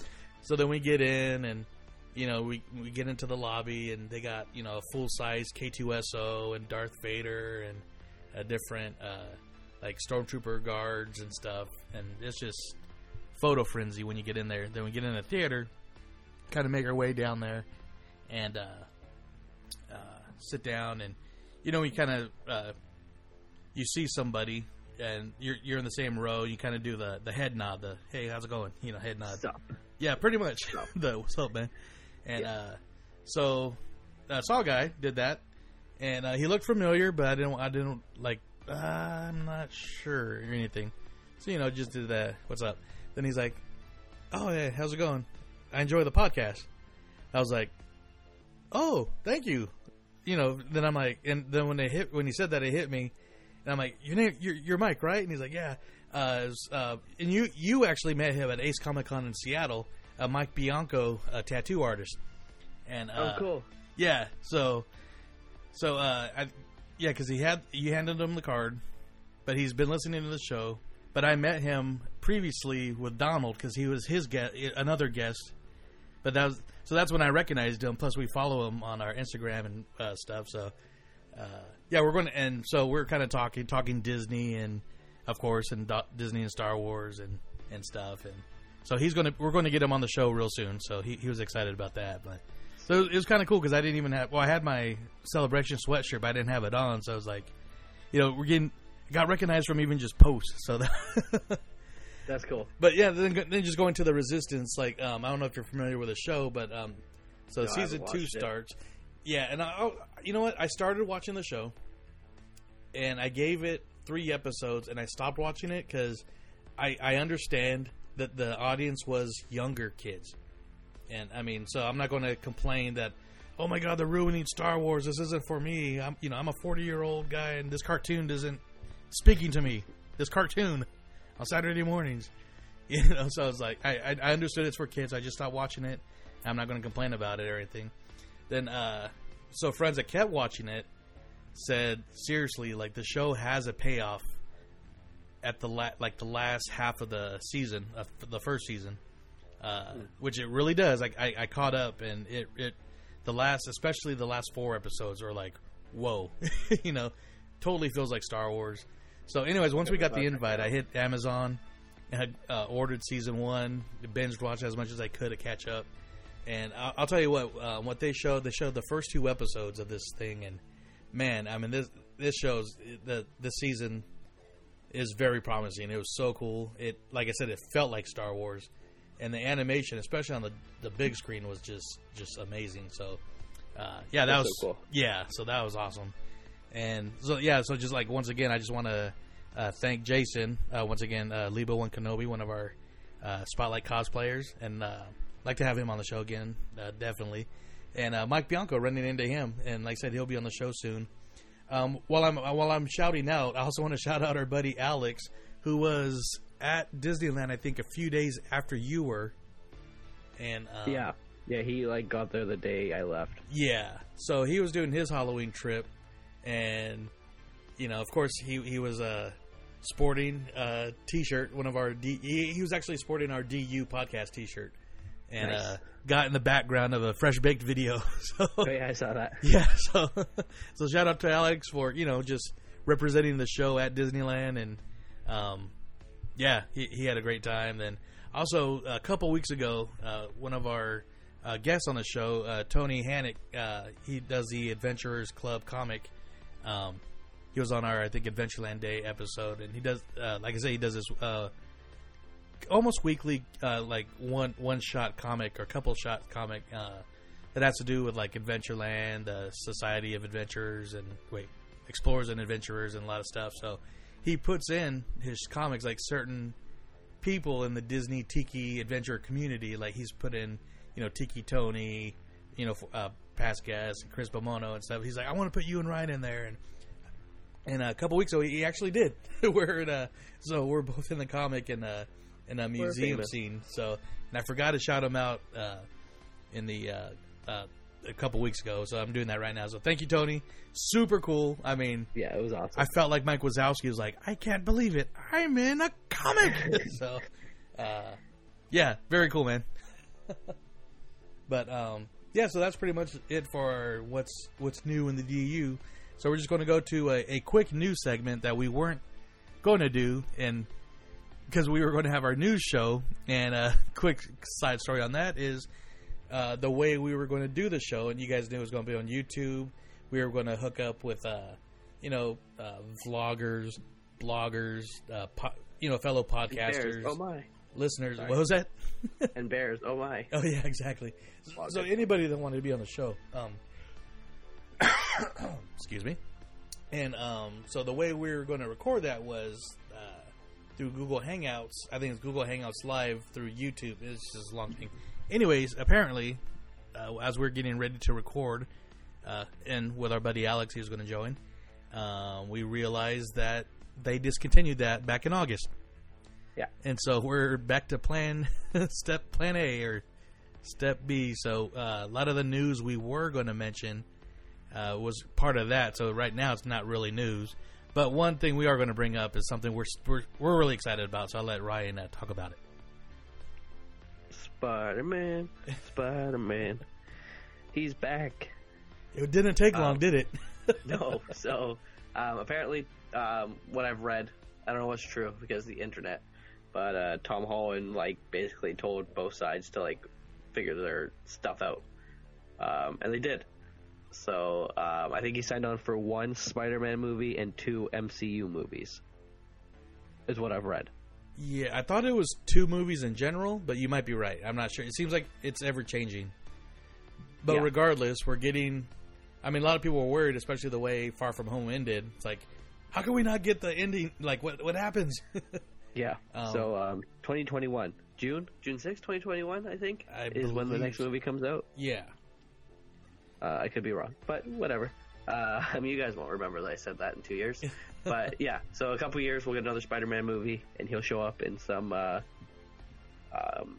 So then we get in, and you know, we we get into the lobby, and they got you know a full size K2SO and Darth Vader and a different uh, like stormtrooper guards and stuff, and it's just photo frenzy when you get in there. Then we get in the theater, kind of make our way down there, and uh, uh, sit down, and you know, we kind of uh, you see somebody and you're you're in the same row. You kind of do the the head nod, the hey, how's it going? You know, head nod. Yeah, pretty much. the what's up, man? And uh, so uh, Saw guy did that, and uh, he looked familiar, but I didn't I didn't like uh, I'm not sure or anything. So you know, just did that. What's up? Then he's like, oh yeah, how's it going? I enjoy the podcast. I was like, oh, thank you. you know, then I'm like, and then when they hit, when he said that, it hit me, and I'm like, your name, you're, you're Mike, right? And he's like, yeah. Uh, was, uh, and you you actually met him at Ace Comic Con in Seattle, uh, Mike Bianco, a tattoo artist, and Oh, uh, cool. yeah, so so uh, I, yeah, because he had you handed him the card, but he's been listening to the show. But I met him previously with Donald because he was his guest, another guest. But that was so that's when I recognized him. Plus, we follow him on our Instagram and uh, stuff. So uh, yeah, we're going to and so we're kind of talking talking Disney and of course and Do- Disney and Star Wars and and stuff. And so he's going to we're going to get him on the show real soon. So he he was excited about that, but. So it was kind of cool because I didn't even have. Well, I had my celebration sweatshirt, but I didn't have it on. So I was like, you know, we're getting got recognized from even just posts. So, that, That's cool. but yeah, then then just going to the Resistance. Like, um, I don't know if you're familiar with the show, but um, so No, season two it. starts. Yeah, and I, I, you know what? I started watching the show, and I gave it three episodes, and I stopped watching it because I, I understand that the audience was younger kids, and I mean, so I'm not going to complain that. Oh my God! They're ruining Star Wars. This isn't for me. I'm, you know, I'm a 40 year old guy, and this cartoon doesn't speaking to me. This cartoon on Saturday mornings, you know. So I was like, I, I, I understood it's for kids. I just stopped watching it. I'm not going to complain about it or anything. Then, uh, so friends that kept watching it said, seriously, like the show has a payoff at the la- like the last half of the season, of the first season, uh, which it really does. Like I, I caught up, and it it the last, especially the last four episodes, are like, whoa, you know, totally feels like Star Wars. So, anyways, once we got the invite, I hit Amazon and had uh, ordered season one, binge watched as much as I could to catch up. And I'll, I'll tell you what, uh, what they showed, they showed the first two episodes of this thing, and man, I mean this this shows the the season is very promising. It was so cool. It like I said, it felt like Star Wars, and the animation, especially on the the big screen, was just just amazing. So, uh, yeah, that That's was so cool. yeah. So that was awesome. And so yeah, so just like once again, I just want to uh, thank Jason uh, once again, uh, Lebo One Kenobi, one of our uh, spotlight cosplayers, and uh, like to have him on the show again, uh, definitely. And uh, Mike Bianco running into him, and like I said, he'll be on the show soon. Um, while I'm while I'm shouting out, I also want to shout out our buddy Alex, who was at Disneyland, I think, a few days after you were. And um, Yeah, yeah. He like got there the day I left. yeah. So he was doing his Halloween trip, and you know, of course, he he was uh, sporting a T-shirt. One of our D, he, he was actually sporting our DU podcast T-shirt, and Nice. uh, got in the background of a fresh baked video. So Oh yeah, I saw that. yeah, so so shout out to Alex for you know just representing the show at Disneyland, and um, yeah, he, he had a great time. Then also a couple weeks ago, uh, one of our uh, guests on the show, uh, Tony Hannick, uh, he does the Adventurers Club comic. Um, he was on our I think Adventureland Day episode, and he does uh, like I say, he does this. Uh, almost weekly uh, like one one shot comic or couple shot comic uh, that has to do with like Adventureland, uh, Society of Adventurers, and wait, Explorers and Adventurers, and a lot of stuff. So he puts in his comics like certain people in the Disney Tiki Adventure community. Like he's put in, you know, Tiki Tony, you know, uh, past guests, and Chris Bomono and stuff. He's like, I want to put you and Ryan in there, and and a couple weeks ago he actually did. we're in a, so we're both in the comic and uh in a museum scene. So and I forgot to shout him out uh, in the uh, uh, a couple weeks ago. So I'm doing that right now. So thank you, Tony. Super cool. I mean, Yeah, it was awesome. I felt like Mike Wazowski was like, I can't believe it. I'm in a comic. so, uh, yeah, very cool, man. but um, yeah, so that's pretty much it for what's what's new in the DU. So we're just going to go to a, a quick news segment that we weren't going to do, and because we were going to have our news show. And a quick side story on that is uh, the way we were going to do the show, and you guys knew it was going to be on YouTube. We were going to hook up with, uh, you know, uh, vloggers, bloggers, uh, po- you know, fellow podcasters, oh my, listeners. Sorry. What was that? and bears, oh my. Oh yeah, exactly. So anybody that wanted to be on the show, um, excuse me, and um, so the way we were going to record that was uh, through Google Hangouts. I think it's Google Hangouts Live through YouTube. It's just a long thing. Anyways, apparently, uh, as we're getting ready to record, uh, and with our buddy Alex, he was going to join. Uh, we realized that they discontinued that back in August. Yeah. And so we're back to plan step plan A or step B. So uh, a lot of the news we were going to mention uh, was part of that. So right now it's not really news. But one thing we are going to bring up is something we're we're, we're really excited about. So I'll let Ryan uh, talk about it. Spider Man, Spider Man, he's back. It didn't take long, Um, did it? no. So um, apparently, um, what I've read, I don't know what's true because the internet, but uh, Tom Holland like basically told both sides to like figure their stuff out, um, and they did. So um, I think he signed on for one Spider-Man movie and two MCU movies. Is what I've read. Yeah, I thought it was two movies in general, but you might be right. I'm not sure. It seems like it's ever changing. But Yeah. regardless, we're getting. I mean, a lot of people were worried, especially the way Far From Home ended. It's like, how can we not get the ending? Like, what what happens? Yeah. Um, so um, 2021, June, June 6, 2021, I think, I is when the next movie comes out. yeah, Uh, I could be wrong, but whatever. Uh, I mean, you guys won't remember that I said that in two years. but yeah, so a couple years we'll get another Spider-Man movie, and he'll show up in some uh, um,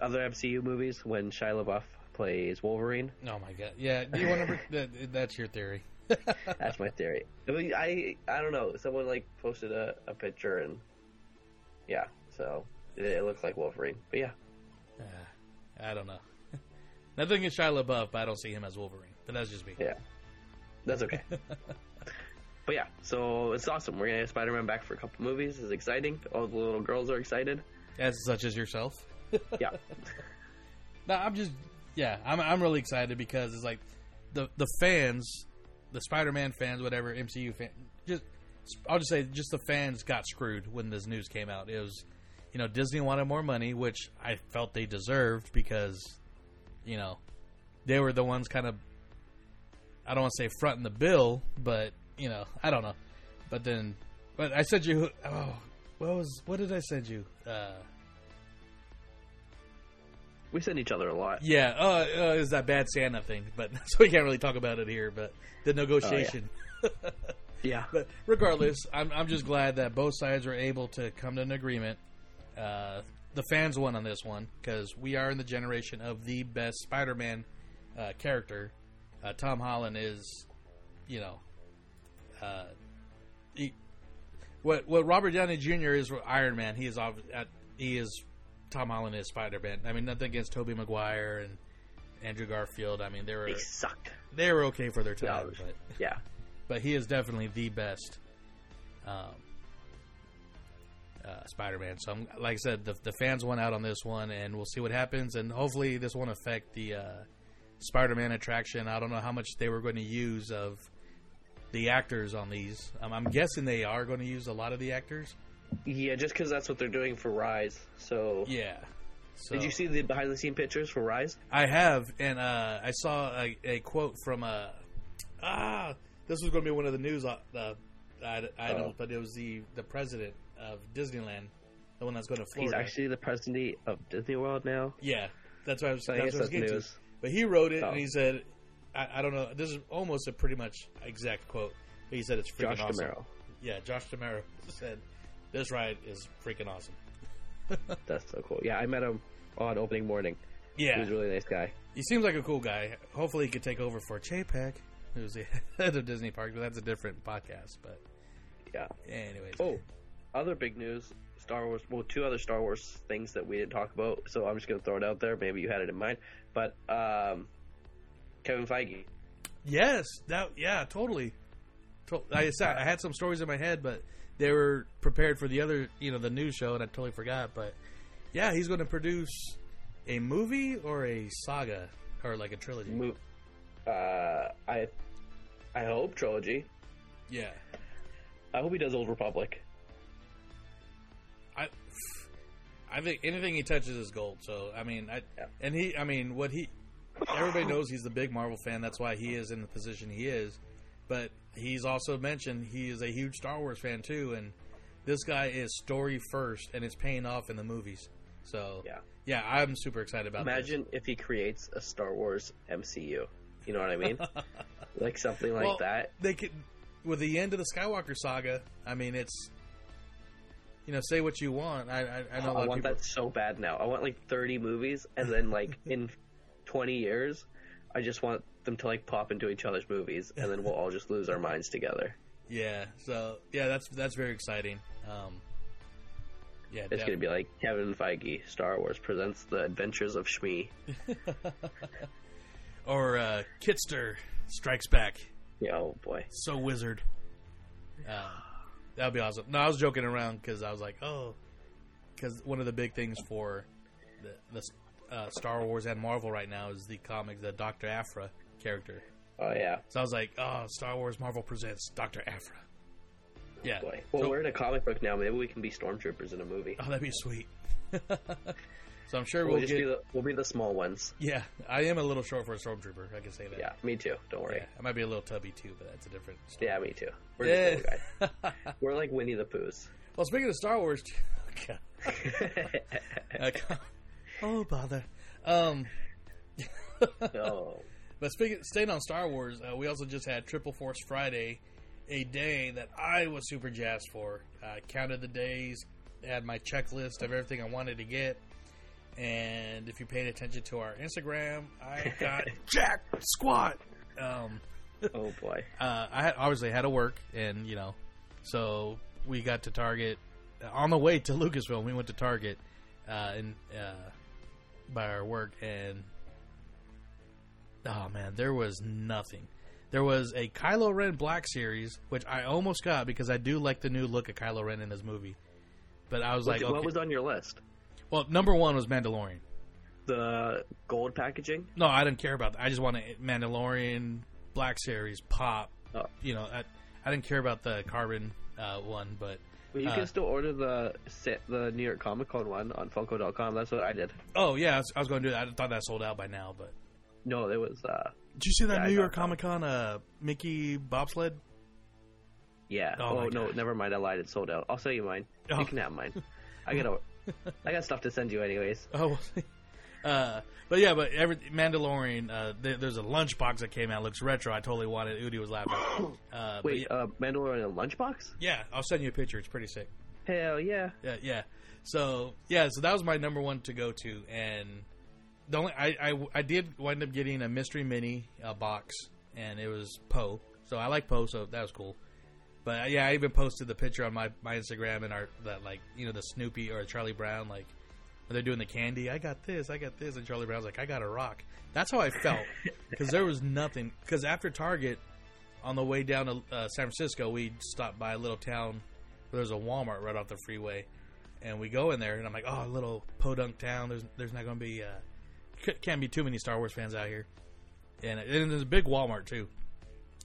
other MCU movies when Shia LaBeouf plays Wolverine. Oh my god. Yeah. Do you want to? that, that's your theory. That's my theory. I mean, I I don't know. Someone like posted a, a picture, and yeah, so it, it looks like Wolverine. But yeah, Uh, I don't know. Nothing against Shia LaBeouf, but I don't see him as Wolverine. But that's just me. yeah, that's okay. but yeah, so it's awesome. We're gonna get Spider-Man back for a couple movies. It's exciting. All the little girls are excited. As such as yourself. Yeah. No, I'm just yeah, I'm I'm really excited because it's like the the fans, the Spider-Man fans, whatever MCU fan, just I'll just say just the fans got screwed when this news came out. It was, you know, Disney wanted more money, which I felt they deserved because, you know, they were the ones kind of I don't want to say fronting the bill, but you know, I don't know. But then, but I sent you. Oh, what was what did I send you? Uh, We send each other a lot. Yeah, uh, uh, is that bad Santa thing? But so we can't really talk about it here. But the negotiation. Yeah. But regardless, I'm I'm just glad that both sides were able to come to an agreement. Uh, the fans won on this one because we are in the generation of the best Spider-Man uh, character. Uh, Tom Holland is, you know, uh, he, what what Robert Downey Jr. is Iron Man. He is at, he is Tom Holland is Spider Man. I mean, nothing against Tobey Maguire and Andrew Garfield. I mean, they were They sucked. they were okay for their time, Yeah. but Yeah. But he is definitely the best um, uh, Spider-Man. So, I'm, like I said, the, the fans went out on this one, and we'll see what happens. And hopefully, this won't affect the uh, Spider-Man attraction. I don't know how much they were going to use of the actors on these. Um, I'm guessing they are going to use a lot of the actors. Yeah, just because that's what they're doing for Rise. So, Yeah. So, did you see the behind the scene pictures for Rise? I have, and uh, I saw a, a quote from uh, ah, this was going to be one of the news uh, uh, I, I Oh. but it was the the president of Disneyland, the one that's going to Florida. He's actually the president of Disney World now. yeah, that's what I was. So I that's guess what I was getting news. to. But he wrote it, Oh. and he said, I, "I don't know. This is almost a pretty much exact quote." But he said it's freaking Josh awesome. D'Amaro. Yeah, Josh D'Amaro said, "This ride is freaking awesome." That's so cool. Yeah, I met him on opening morning. He Yeah, was a really nice guy. He seems like a cool guy. Hopefully, he could take over for Chapek, who's the head of Disney Park. But that's a different podcast. But Yeah. anyways, Oh, other big news: Star Wars. Well, two other Star Wars things that we didn't talk about. So I'm just gonna throw it out there. Maybe you had it in mind, but um, Kevin Feige. yes, that yeah, totally. I said I had some stories in my head, but they were prepared for the other, you know, the news show, and I totally forgot. But yeah, he's going to produce a movie or a saga or like a trilogy. Mo- uh, I, I hope trilogy. Yeah, I hope he does Old Republic. I, I think anything he touches is gold. So I mean, I Yeah. and he, I mean, what he, everybody knows he's the big Marvel fan. That's why he is in the position he is. But he's also mentioned he is a huge Star Wars fan too, and this guy is story first, and it's paying off in the movies. So Yeah. yeah, I'm super excited about. this. Imagine if he creates a Star Wars MCU. You know what I mean? like something like Well, that. They could, with the end of the Skywalker saga. I mean, it's you know, say what you want. I I, I know Oh, I want people. that so bad now. I want like 30 movies, and then like in 20 years, I just want them to like pop into each other's movies, and then we'll all just lose our minds together. Yeah. So yeah, that's that's very exciting. Um, yeah, It's gonna be like Kevin Feige, Star Wars presents the Adventures of Shmi. or uh, Kitster strikes back. Yeah, oh boy. So wizard. Uh, that'd be awesome. No, I was joking around because I was like, oh, because one of the big things for the, the uh, Star Wars and Marvel right now is the comic, the Doctor Aphra character. Oh yeah, So I was like, oh, Star Wars Marvel presents Doctor Aphra. Yeah. boy. Well, So- we're in a comic book now. Maybe we can be stormtroopers in a movie. oh, that'd be sweet. so I'm sure We'll, we'll, just get. be the we'll be the small ones. yeah, I am a little short for a stormtrooper. I can say that. Yeah, me too. Don't worry. Yeah, I might be a little tubby too, but that's a different. Story. Yeah, me too. We're Yeah. just little guys. We're like Winnie the Poohs. Well, speaking of Star Wars, okay. Oh bother. Um, oh, but speaking, staying on Star Wars, uh, we also just had Triple Force Friday, a day that I was super jazzed for. I counted the days, had my checklist of everything I wanted to get, and if you paid attention to our Instagram, I got jack squat. Um, oh boy. uh, I had, obviously had to work, and you know, so we got to Target on the way to Lucasfilm. We went to Target uh, and uh, by our work, and oh man, there was nothing. There was a Kylo Ren Black Series, which I almost got because I do like the new look of Kylo Ren in this movie. But I was What, like, what okay. was on your list? Well, number one was Mandalorian. The gold packaging. No, I didn't care about that. I just wanted Mandalorian Black Series pop. Oh. You know, I, I didn't care about the carbon uh, one, but Well, you Uh, can still order the se- the New York Comic Con one on Funko.com. That's what I did. oh yeah, I was, was going to do that. I thought that sold out by now, but No, it was. uh did you see that New York. Comic Con uh, Mickey bobsled? Yeah. Oh, Oh, no, never mind. I lied. It sold out. I'll sell you mine. Oh. You can have mine. I gotta. I got stuff to send you anyways. Oh, uh, but yeah, but every Mandalorian, uh, there, there's a lunchbox that came out. Looks retro. I totally wanted. it. Udi was laughing. Uh, Wait, yeah, uh, Mandalorian lunchbox? yeah, I'll send you a picture. It's pretty sick. Hell yeah! Yeah, yeah. So yeah, so that was my number one to go to, and the only I I, I did wind up getting a mystery mini uh, box, and it was Poe. So I like Poe, so that was cool. But yeah, I even posted the picture on my, my Instagram and our that like you know the Snoopy or Charlie Brown like when they're doing the candy. I got this, I got this, and Charlie Brown's like, I got a rock. That's how I felt because there was nothing. Because after Target, on the way down to uh, San Francisco, we stopped by a little town where there's a Walmart right off the freeway, and we go in there, and I'm like, oh, a little podunk town. There's there's not going to be uh, c- can't be too many Star Wars fans out here, and, and there's a big Walmart too.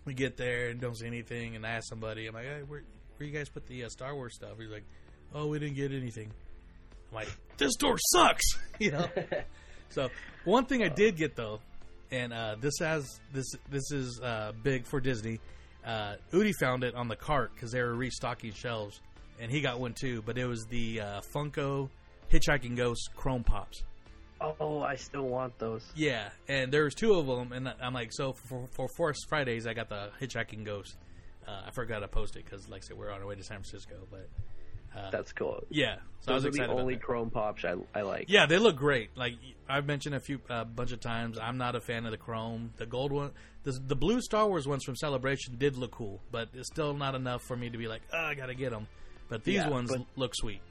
We get there and don't see anything, and I ask somebody, I'm like, hey, where where you guys put the uh, Star Wars stuff? He's like, oh, we didn't get anything. I'm like, this store sucks, you know. so one thing I did get though, and uh, this has this this is uh, big for Disney. Uh, Udi found it on the cart because they were restocking shelves, and he got one too. But it was the uh, Funko Hitchhiking Ghost Chrome Pops. Oh, I still want those. Yeah, and there was two of them, and I'm like, so for for Force Fridays, I got the Hitchhiking Ghost. Uh, I forgot to post it because, like I said, we're on our way to San Francisco. But That's cool. yeah, so I was Those are the only. Chrome pops I, I like. Yeah, they look great. Like I've mentioned a few a bunch of times, I'm not a fan of the chrome. The gold one, the, the blue Star Wars ones from Celebration did look cool, but it's still not enough for me to be like, oh, I gotta get them. But these Yeah, ones but- look sweet.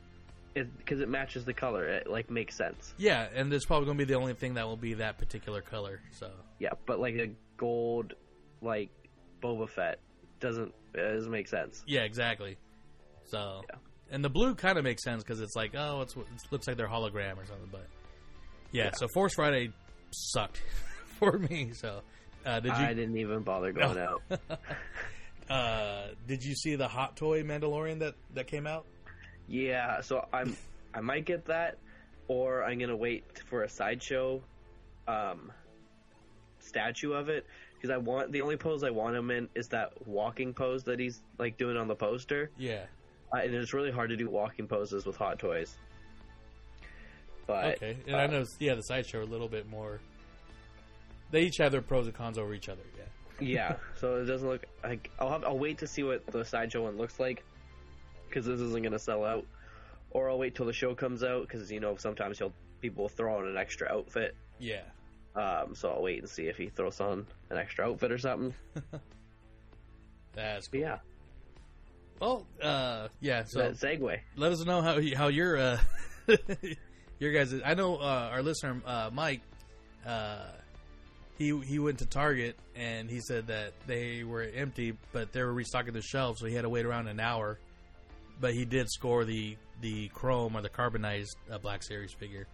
Because it, matches the color. It like makes sense. Yeah, and it's probably gonna be the only thing that will be that particular color. So Yeah, but like a gold, like Boba Fett doesn't it doesn't make sense. yeah, exactly. So Yeah. and the blue kind of makes sense because it's like, oh, it's, it looks like they're hologram or something. But yeah, Yeah. so Force Friday sucked for me. So uh, did you I didn't even bother going No. out. Uh, did you see the hot toy Mandalorian that that came out? Yeah, so I'm I might get that, or I'm gonna wait for a sideshow um, statue of it because I want the only pose I want him in is that walking pose that he's like doing on the poster, Yeah. uh, and it's really hard to do walking poses with hot toys. But Okay. And I uh, know, yeah, the sideshow a little bit more. They each have their pros and cons over each other. Yeah. Yeah, so it doesn't look like I'll have I'll wait to see what the sideshow one looks like because this isn't gonna sell out, or I'll wait till the show comes out because you know sometimes he'll people will throw on an extra outfit. Yeah. Um, so I'll wait and see if he throws on an extra outfit or something. That's cool. yeah, Well, uh, yeah. So that segue. let us know how you- how your uh, your guys. I know uh, our listener uh, Mike. Uh, he he went to Target and he said that they were empty, but they were restocking the shelves, so he had to wait around an hour. But he did score the the chrome or the carbonized uh, Black Series figure.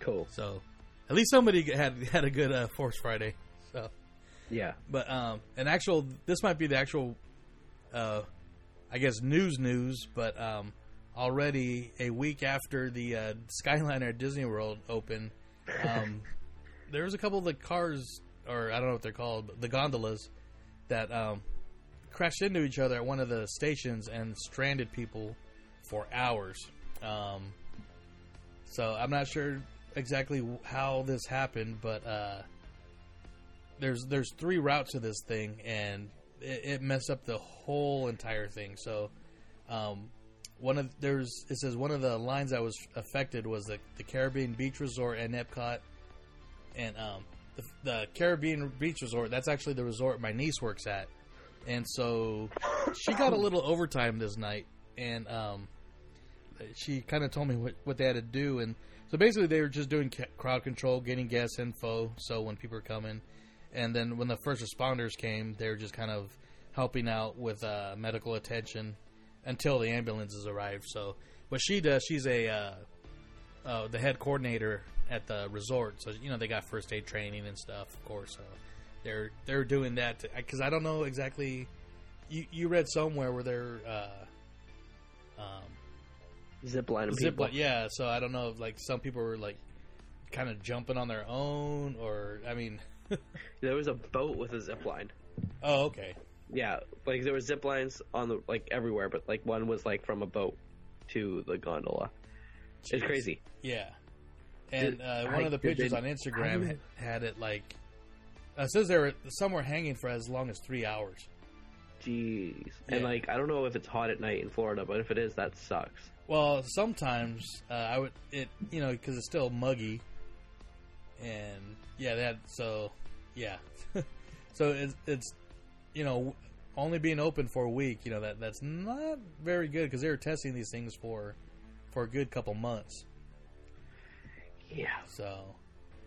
Cool. So at least somebody had had a good uh, Force Friday. So. Yeah. But um, an actual this might be the actual, uh, I guess news news. But um, already a week after the uh, Skyliner at Disney World opened, um, there was a couple of the cars, or I don't know what they're called, but the gondolas that um, crashed into each other at one of the stations and stranded people for hours. Um, so I'm not sure exactly how this happened, but. Uh, there's there's three routes to this thing, and it, it messed up the whole entire thing. So, um, one of there's it says one of the lines that was affected was the the Caribbean Beach Resort and Epcot, and um, the, the Caribbean Beach Resort. That's actually the resort my niece works at, and so she got a little overtime this night, and um, she kind of told me what what they had to do, and so basically they were just doing crowd control, getting guest info, so when people are coming and then when the first responders came, they were just kind of helping out with uh, medical attention until the ambulances arrived. So, what she does, she's a uh, uh, the head coordinator at the resort. So you know they got first aid training and stuff, of course. They're they're doing that because I don't know exactly. You you read somewhere where they're uh, um, Zip line zip people. line, yeah. So I don't know if like some people were like kind of jumping on their own, or I mean, There was a boat with a zip line. oh okay. Yeah, like there were zip lines on the like everywhere, but like one was like from a boat to the gondola. It's crazy. Yeah. And uh, I- one of the pictures they- on Instagram had it like uh, it says they were some were hanging for as long as three hours. Jeez. And like I don't know if it's hot at night in Florida, but if it is, that sucks. Well, sometimes uh, I would it you know because it's still muggy, and yeah that so yeah, so it's it's you know only being open for a week you know that that's not very good because they were testing these things for for a good couple months. Yeah. So,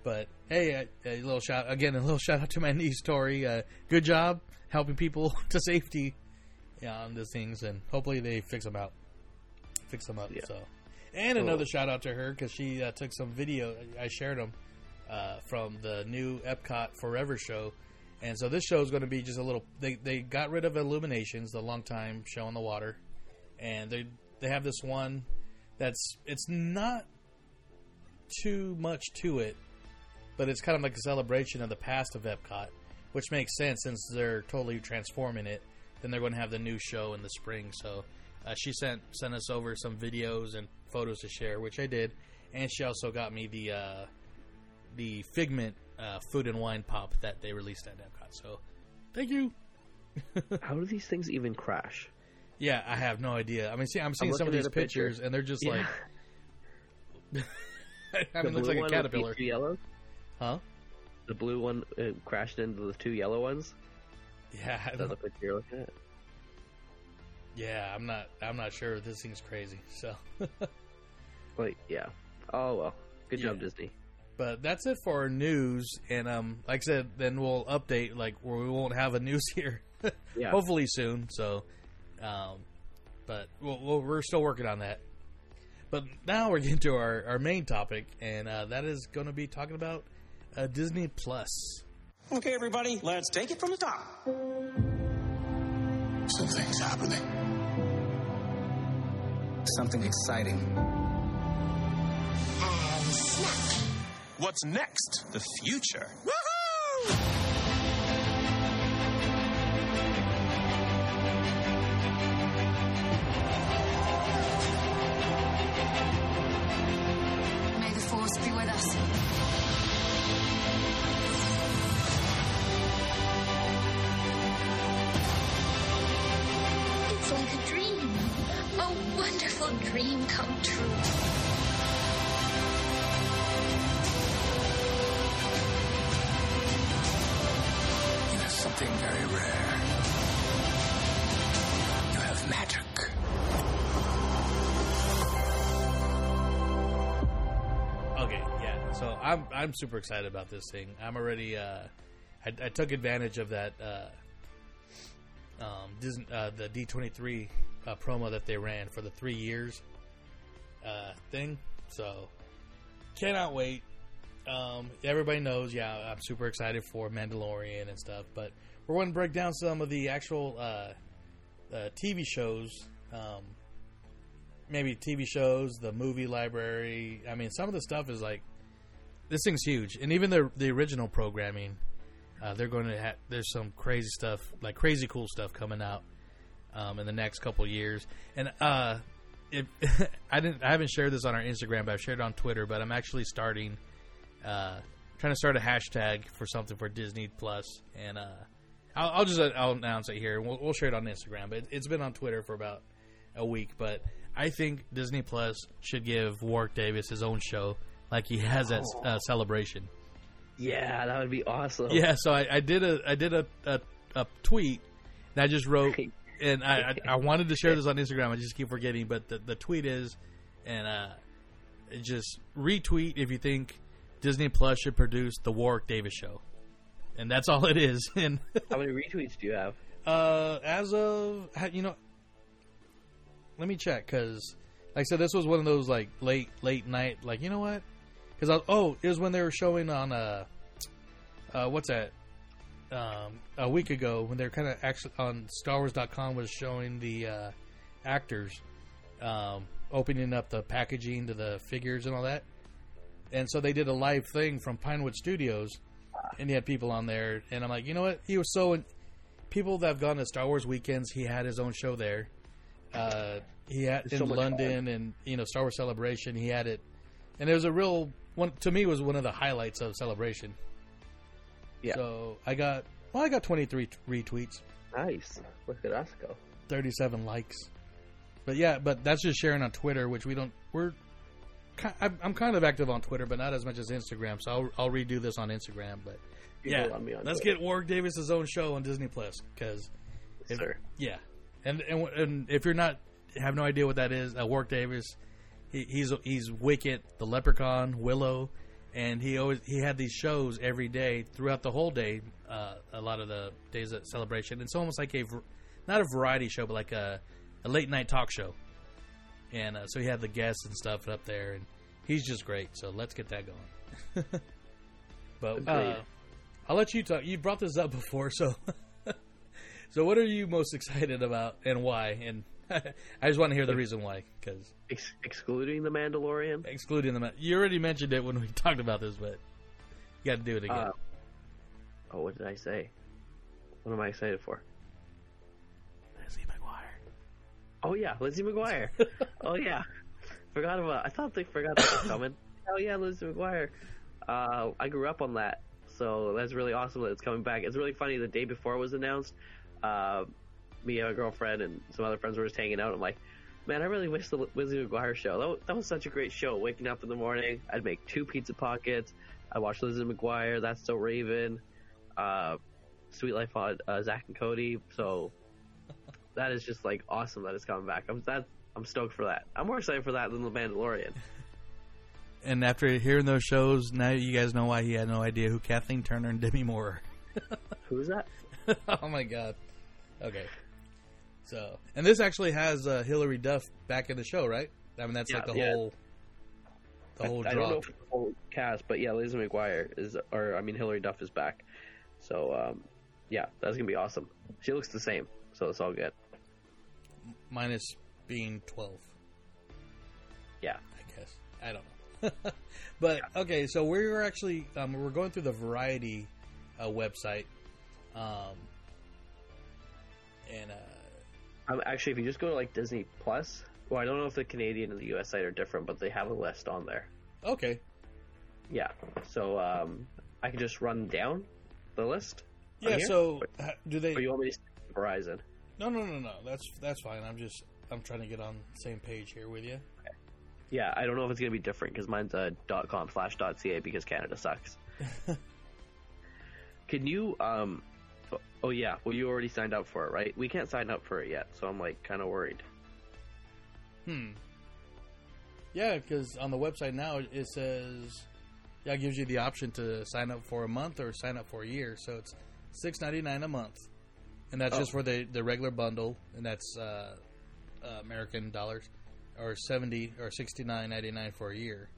but hey, a, a little shout again. A little shout out to my niece Tori. Uh, good job helping people to safety yeah, on these things, and hopefully they fix them out. Fix them up. Yeah. So, and Cool. another shout out to her because she uh, took some video. I shared them uh, from the new Epcot Forever show. And so this show is going to be just a little. They they got rid of Illuminations, the long time show on the water, and they they have this one that's it's not too much to it, but it's kind of like a celebration of the past of Epcot, which makes sense since they're totally transforming it. Then they're going to have the new show in the spring. So uh, she sent sent us over some videos and photos to share, which I did, and she also got me the uh, the Figment uh, food and wine pop that they released at Epcot. So thank you. How do these things even crash? Yeah, I have no idea. I mean, see, I'm seeing some of these at a picture. pictures, and they're just Yeah. like. I The mean, it looks like a caterpillar, the yellows? Huh? The blue one uh, crashed into the two yellow ones. Yeah, I Is that don't- the picture you're looking at? yeah. I'm not. I'm not sure. This thing's crazy. So, Like, yeah. Oh well. Good job, Disney. but that's it for our news. And um, like I said, then we'll update like where we won't have a news here. Yeah. Hopefully soon. So, um, but we'll, we'll, we're still working on that. But now we're getting to our, our main topic, and uh, that is going to be talking about uh, Disney Plus. Okay, everybody, let's take it from the top. Something's happening. Something exciting. and What's next? The future. May beautiful dream come true. You have something very rare. You have magic. Okay, yeah. So I'm I'm super excited about this thing. I'm already. Uh, I, I took advantage of that. Uh, um, Disney, uh, the D23 uh, promo that they ran for the three years uh, thing. So cannot wait. Um, everybody knows, yeah, I'm super excited for Mandalorian and stuff. But we're going to break down some of the actual uh, uh, TV shows. Um, maybe TV shows, the movie library. I mean, some of the stuff is like this thing's huge, and even the the original programming, uh, they're going to have. There's some crazy stuff, like crazy cool stuff coming out um, in the next couple years. And uh, I didn't, I haven't shared this on our Instagram, but I've shared it on Twitter. But I'm actually starting, uh, trying to start a hashtag for something for Disney Plus, and uh, I'll, I'll just I'll announce it here. We'll, we'll share it on Instagram, but it's been on Twitter for about a week. But I think Disney Plus should give Warwick Davis his own show, like he has at uh, Celebration. Yeah, that would be awesome. Yeah, so I, I did a I did a, a, a tweet, and I just wrote, and I, I I wanted to share this on Instagram. I just keep forgetting, but the the tweet is, and uh, just retweet if you think Disney Plus should produce the Warwick Davis show, and that's all it is. And How many retweets do you have? uh, as of you know, let me check because, like I said, this was one of those like late late night. Like you know what? Because oh, it was when they were showing on uh, uh what's that? Um, a week ago when they were kind of actually on StarWars.com was showing the uh, actors um, opening up the packaging to the figures and all that. And so they did a live thing from Pinewood Studios, and he had people on there. And I'm like, you know what? He was so. In- People that have gone to Star Wars weekends, he had his own show there. Uh, he had It's in so London and you know Star Wars Celebration. He had it, and it was a real one to me. Was one of the highlights of Celebration. Yeah. So I got well, I got 23 retweets, Nice. Look at us go. 37 likes. But yeah, but that's just sharing on Twitter, which we don't. We're I'm I'm kind of active on Twitter, but not as much as Instagram. So I'll I'll redo this on Instagram. But You yeah, let me on let's Twitter. get Warwick Davis's own show on Disney Plus because Sir. yeah, and, and and if you're not have no idea what that is, uh, Warwick Davis, he, he's he's Wicket, the Leprechaun, Willow, and he always he had these shows every day throughout the whole day. Uh, a lot of the days at celebration, it's almost like a not a variety show, but like a, a late night talk show. And uh, so he had the guests and stuff up there, and he's just great. So let's get that going. but uh, I'll let you talk. You brought this up before, so so what are you most excited about and why? And I just want to hear the reason why, because Ex- excluding the Mandalorian. excluding the you already mentioned it when we talked about this, but you got to do it again. Uh, oh, what did I say? What am I excited for? Lizzie McGuire. Oh yeah, Lizzie McGuire. oh yeah, forgot about. I thought they forgot that was coming. Oh yeah, Lizzie McGuire. Uh, I grew up on that, so that's really awesome that it's coming back. It's really funny. The day before it was announced, uh, me and my girlfriend and some other friends were just hanging out. I'm like, man, I really wish the Lizzie McGuire show. That was, that was such a great show. Waking up in the morning, I'd make two pizza pockets. I watched Lizzie McGuire. That's so Raven. Uh, Sweet Life on uh, Zach and Cody. So that is just like awesome that it's coming back. I'm that I'm stoked for that. I'm more excited for that than the Mandalorian. And after hearing those shows, now you guys know why he had no idea who Kathleen Turner and Demi Moore. Who's that? oh my god. Okay. So, and this actually has uh, Hilary Duff back in the show, right? I mean, that's Yeah, like the yeah. whole the whole I, I draw. don't know if the whole cast, but yeah, Lizzie McGuire is, or I mean Hilary Duff is back. So um, yeah, that's gonna be awesome. She looks the same, so it's all good. minus being 12 Yeah. i guess i don't know but okay so we're actually um, we're going through the variety uh, website um, and uh, Um, actually, if you just go to like Disney Plus, well, I don't know if the Canadian and the US site are different, but they have a list on there. okay Yeah. So um, I can just run down the list. yeah so do they Or you want me to Verizon? no no no no that's that's fine i'm just I'm trying to get on the same page here with you. Yeah, I don't know if it's gonna be different because mine's a .com slash .ca because Canada sucks. Can you um? Oh- Oh yeah, well you already signed up for it, right? We can't sign up for it yet, so I'm like kind of worried. Hmm. Yeah, because on the website now it says, yeah, it gives you the option to sign up for a month or sign up for a year. So it's six ninety nine a month, and that's Oh. just for the the regular bundle, and that's uh, uh, American dollars, or seventy or sixty nine ninety nine for a year.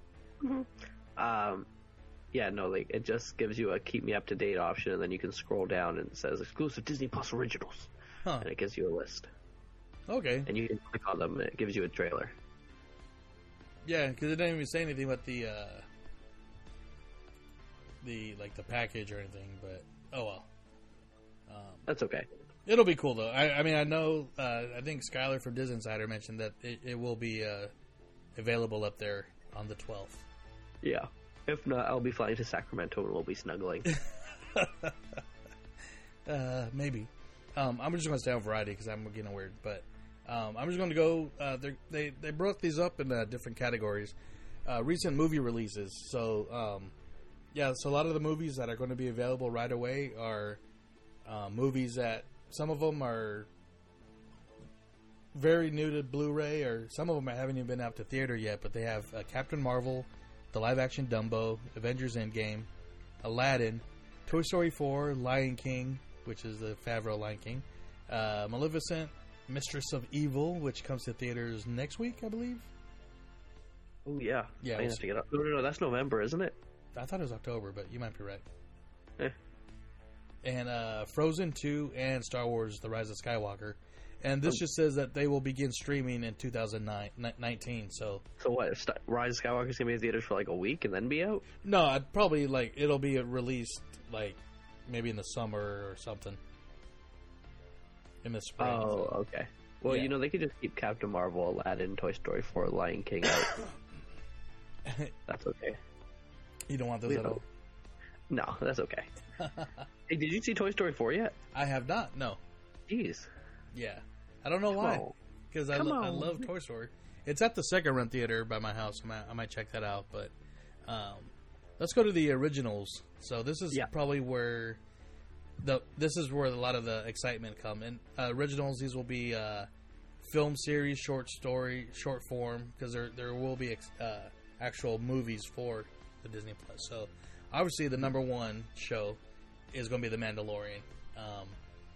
Um, yeah, no, like it just gives you a keep me up to date option, and then you can scroll down and it says exclusive Disney Plus originals, Huh. and it gives you a list, Okay. and you can click on them, and it gives you a trailer. Yeah, because it didn't even say anything about the uh, the like the package or anything. But oh well. Um, That's okay. It'll be cool though. I, I mean, I know. Uh, I think Skylar from Disney Insider mentioned that it, it will be uh, available up there on the twelfth. Yeah. If not, I'll be flying to Sacramento and we'll be snuggling. Uh, maybe. Um, I'm just going to stay on Variety because I'm getting weird. But um, I'm just going to go. Uh, they they broke these up in uh, different categories. Uh, recent movie releases. So um, yeah, so a lot of the movies that are going to be available right away are uh, movies that some of them are very new to Blu-ray, or some of them haven't even been out to theater yet. But they have uh, Captain Marvel, the live-action Dumbo, Avengers Endgame, Aladdin, Toy Story 4, Lion King, which is the Favreau Lion King, uh, Maleficent, Mistress of Evil, which comes to theaters next week, I believe. oh yeah. Yeah, I to get up. No, no, no. That's November, isn't it? I thought it was October, but you might be right. Eh. And uh, Frozen 2 and Star Wars: The Rise of Skywalker. And this Oh. just says that they will begin streaming in 2019. So So what? St- Rise of Skywalker's gonna be in theaters for like a week and then be out. no, I'd probably like it'll be released like maybe in the summer or something. In the spring. Oh, okay. Well, Yeah. you know they could just keep Captain Marvel, Aladdin, Toy Story 4, Lion King out. that's okay. you don't want those We at don't- all. No, that's okay. hey, did you see Toy Story 4 yet? I have not. No. Jeez. Yeah, I don't know why. Because I, lo- I love Toy Story. It's at the second run theater by my house. I might, I might check that out. But um, let's go to the originals. So this is Yeah. probably where the this is where a lot of the excitement come. And uh, originals, these will be uh, film series, short story, short form, because there there will be ex- uh, actual movies for the Disney Plus. So obviously, the number one show is going to be The Mandalorian. Um,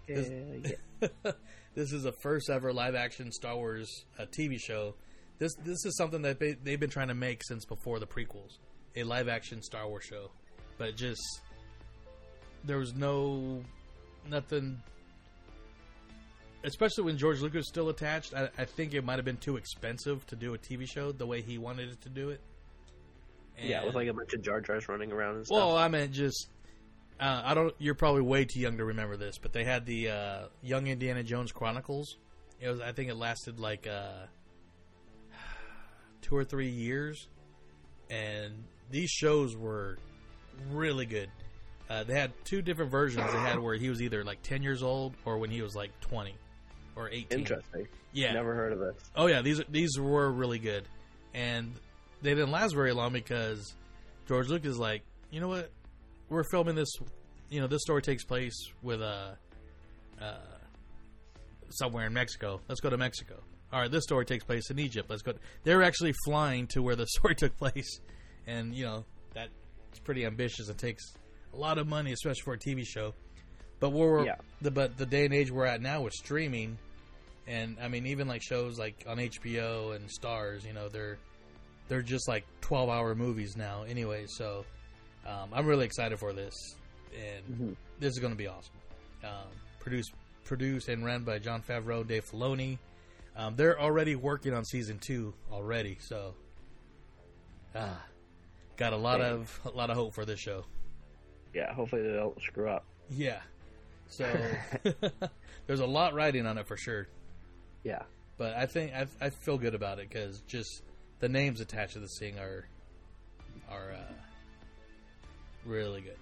this, this is the first ever live action Star Wars uh, TV show. This this is something that they, they've been trying to make since before the prequels, a live action Star Wars show, but just there was no nothing. Especially when George Lucas was still attached, I, I think it might have been too expensive to do a TV show the way he wanted it to do it. yeah, with like a bunch of Jar Jars running around and stuff. well, I meant just. Uh, I don't. You're probably way too young to remember this, but they had the uh, Young Indiana Jones Chronicles. It was. I think it lasted like uh, two or three years, and these shows were really good. Uh, they had two different versions. They had where he was either like ten years old or when he was like twenty or eighteen. Interesting. Yeah. Never heard of this. Oh yeah, these these were really good, and they didn't last very long because George Lucas is like, you know what, we're filming this. You know, this story takes place with uh, uh, somewhere in Mexico. Let's go to Mexico. All right, this story takes place in Egypt. Let's go. They're actually flying to where the story took place, and you know that's pretty ambitious. It takes a lot of money, especially for a TV show. But we're Yeah. the but the day and age we're at now with streaming, and I mean even like shows like on HBO and Starz, you know they're they're just like twelve hour movies now anyway. So um, I'm really excited for this, and this is going to be awesome. Um, produced produced and run by Jon Favreau, Dave Filoni. Um, they're already working on season two already, so ah, got a lot Dang. of a lot of hope for this show. Yeah, hopefully they don't screw up. Yeah. So there's a lot riding on it for sure. Yeah. But I think I, I feel good about it because just the names attached to this thing are are uh, really good.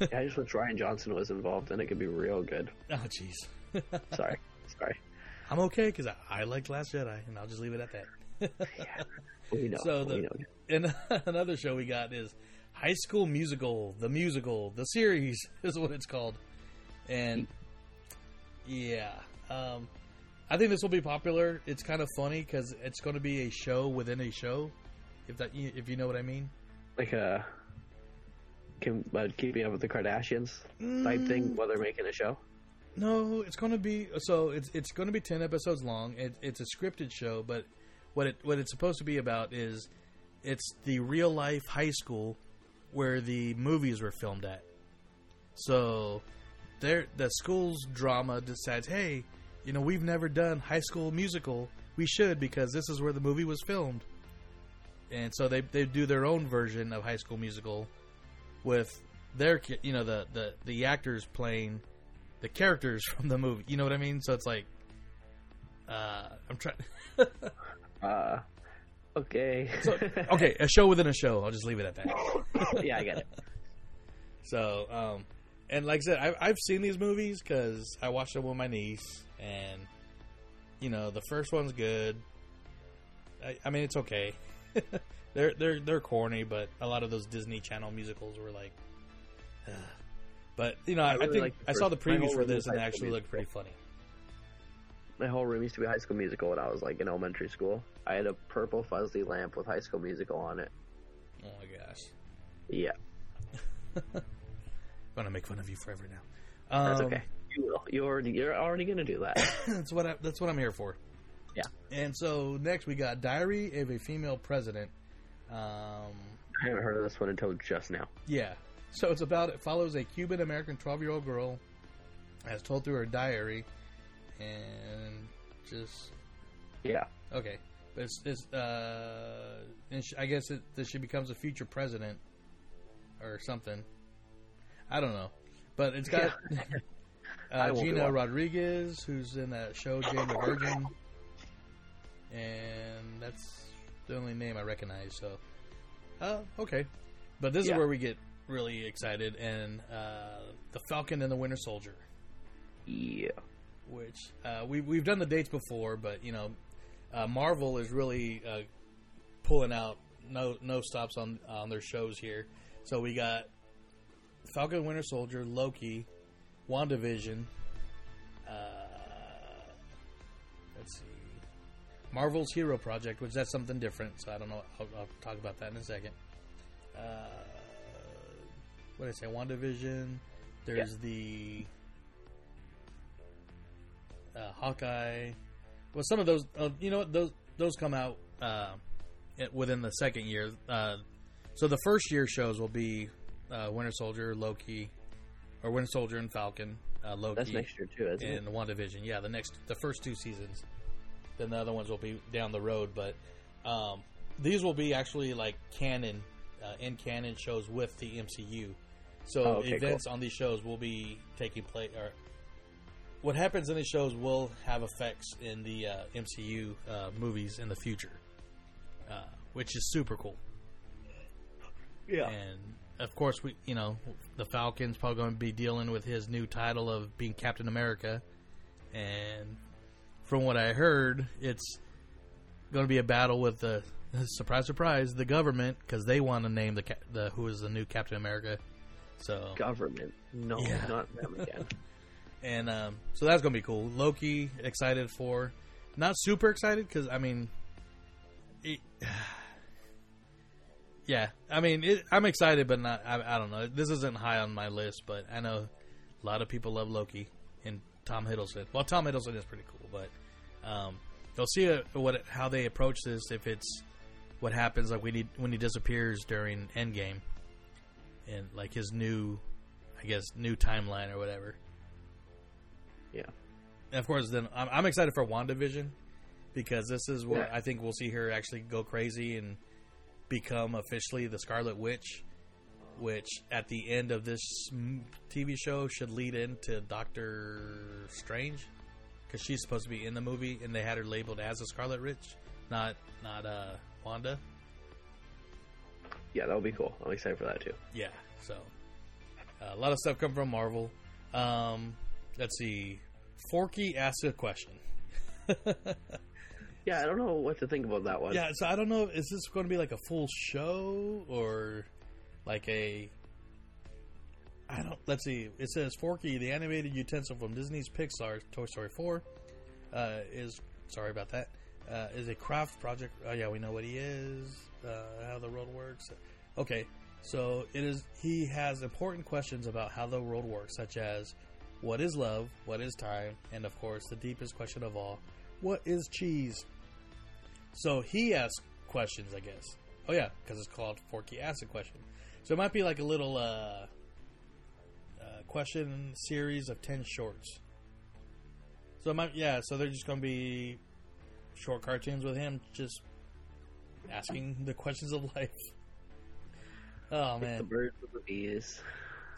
yeah, I just wish Rian Johnson was involved and it could be real good. Oh jeez. Sorry. Sorry. I'm okay because I, I liked Last Jedi, and I'll just leave it at that. We know. So we know. and another show we got is High School Musical, the musical, the series is what it's called, and yeah, um, I think this will be popular. It's kind of funny because it's going to be a show within a show, if that if you know what I mean. like a uh, keeping up with the Kardashians type Mm. thing while they're making a show. No, it's going to be so it's it's going to be ten episodes long. It, it's a scripted show, but what it what it's supposed to be about is it's the real life high school where the movies were filmed at. So, there the school's drama decides, hey, you know, we've never done High School Musical. We should because this is where the movie was filmed. And so they they do their own version of High School Musical with their you know the the the actors playing the characters from the movie. You know what I mean? So it's like uh I'm trying Uh, okay. so, okay, a show within a show. I'll just leave it at that. yeah, I get it. So, um, and like I said, I, I've seen these movies because I watched them with my niece, and you know, the first one's good. I, I mean, it's okay. They're they're they're corny, but a lot of those Disney Channel musicals were like. ugh. But you know, I, I really think I saw the previews for this, and they actually looked pretty funny. My whole room used to be High School Musical when I was like in elementary school. I had a purple fuzzy lamp with High School Musical on it. Oh my gosh, Yeah, I'm gonna make fun of you forever now. that's Um, okay. You will. You already. You're already gonna do that. that's what I, that's what I'm here for. Yeah. And so next we got Diary of a Female President. Um, I haven't heard of this one until just now. yeah. So it's about it follows a Cuban American 12 year old girl as told through her diary, and just Yeah. okay. But it's, it's uh, and she, I guess it, that she becomes a future president or something. I don't know, but it's got uh, Gina. Rodriguez, who's in that show Jane the Virgin, and that's the only name I recognize. So, uh, okay, but this Yeah. is where we get really excited, and uh, the Falcon and the Winter Soldier, Yeah. which uh, we we've done the dates before, but you know, uh, Marvel is really uh, pulling out no no stops on on their shows here. So we got Falcon Winter Soldier, Loki, WandaVision. Uh, let's see, Marvel's Hero Project, which that's something different. So I don't know. I'll, I'll talk about that in a second. Uh, what did I say? WandaVision. There's the uh, Hawkeye. Well, some of those, uh, you know, what, those those come out uh, within the second year. Uh, so the first year shows will be uh, Winter Soldier, Loki, or Winter Soldier and Falcon, uh, Loki, That's next year too, isn't it? and? WandaVision. Yeah, the next, the first two seasons. Then the other ones will be down the road, but um, these will be actually like canon, uh, in canon shows with the MCU. So Oh, okay, events on these shows will be taking place, or what happens in these shows will have effects in the uh, MCU uh, movies in the future, uh, which is super cool. Yeah. And of course, we you know the Falcon's probably going to be dealing with his new title of being Captain America, and from what I heard, it's going to be a battle with the surprise, surprise, the government because they want to name the the who is the new Captain America. So Government. No, Yeah. not them again. and um, so that's gonna be cool. Loki excited for, not super excited because I mean, it, yeah, I mean it, I'm excited, but not. I, I don't know. This isn't high on my list, but I know a lot of people love Loki and Tom Hiddleston. Well, Tom Hiddleston is pretty cool, but um, you'll see uh what how they approach this if it's what happens like when he when he disappears during Endgame and like his new, I guess, new timeline or whatever. Yeah. And of course, then I'm, I'm excited for WandaVision because this is where Yeah. I think we'll see her actually go crazy and become officially the Scarlet Witch, which at the end of this TV show should lead into Doctor Strange because she's supposed to be in the movie and they had her labeled as a Scarlet Witch, not not uh, Wanda. Yeah, that would be cool. I'm excited for that too. Yeah, so uh, a lot of stuff come from Marvel. Um, let's see. Forky asks a question. Yeah, I don't know what to think about that one. Yeah, so I don't know. Is this going to be like a full show or like a? I don't. Let's see. It says Forky, the animated utensil from Disney's Pixar Toy Story 4, uh, is sorry about that. Uh, is a craft project. Oh yeah, we know what he is. Uh, how the world works. Okay, so it is. He has important questions about how the world works, such as what is love, what is time, and of course the deepest question of all, what is cheese? So he asks questions, I guess. Oh yeah, because it's called Forky Asks a Question. So it might be like a little uh, uh, question series of ten shorts. So it might, yeah. So they're just going to be short cartoons with him just asking the questions of life. Oh man, The birds with the bees.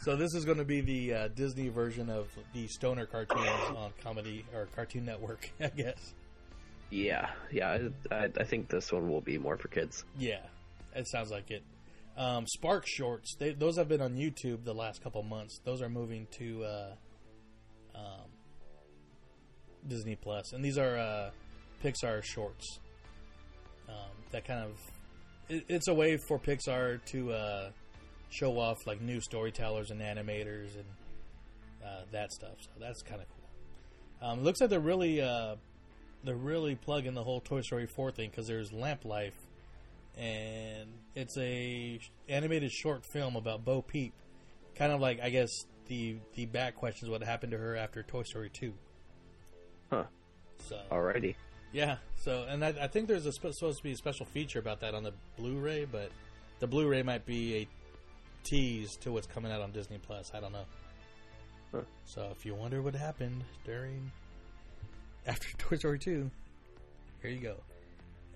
So this is going to be the uh, Disney version of the stoner cartoons on Comedy or Cartoon Network, I guess. Yeah, yeah. I, I think this one will be more for kids. Yeah, it sounds like it. Um, Spark Shorts, they, those have been on YouTube the last couple months. Those are moving to uh, um, Disney Plus, and these are uh, Pixar shorts. Um, that kind of it, it's a way for Pixar to uh, show off like new storytellers and animators and uh, that stuff. So that's kind of cool. Um, looks like they're really uh, they're really plugging the whole Toy Story 4 thing because there's Lamp Life, and it's a animated short film about Bo Peep, kind of like I guess the the back questions what happened to her after Toy Story 2. Huh. So Alrighty. yeah, so and I, I think there's a sp- supposed to be a special feature about that on the Blu-ray, but the Blu-ray might be a tease to what's coming out on Disney Plus. I don't know. Huh. So if you wonder what happened during after Toy Story 2, here you go.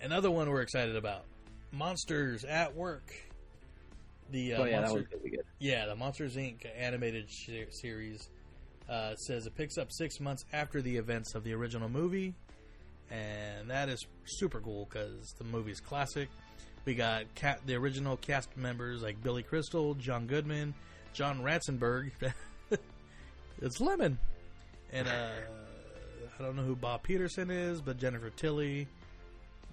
Another one we're excited about: Monsters at Work. The uh, oh yeah, Monster- one's gonna be good. yeah, the Monsters Inc. animated sh- series uh, says it picks up six months after the events of the original movie, and that is super cool because the movie's classic. We got the original cast members like Billy Crystal, John Goodman, John Ratzenberg. it's Lemon, and uh, I don't know who Bob Peterson is, but Jennifer Tilly.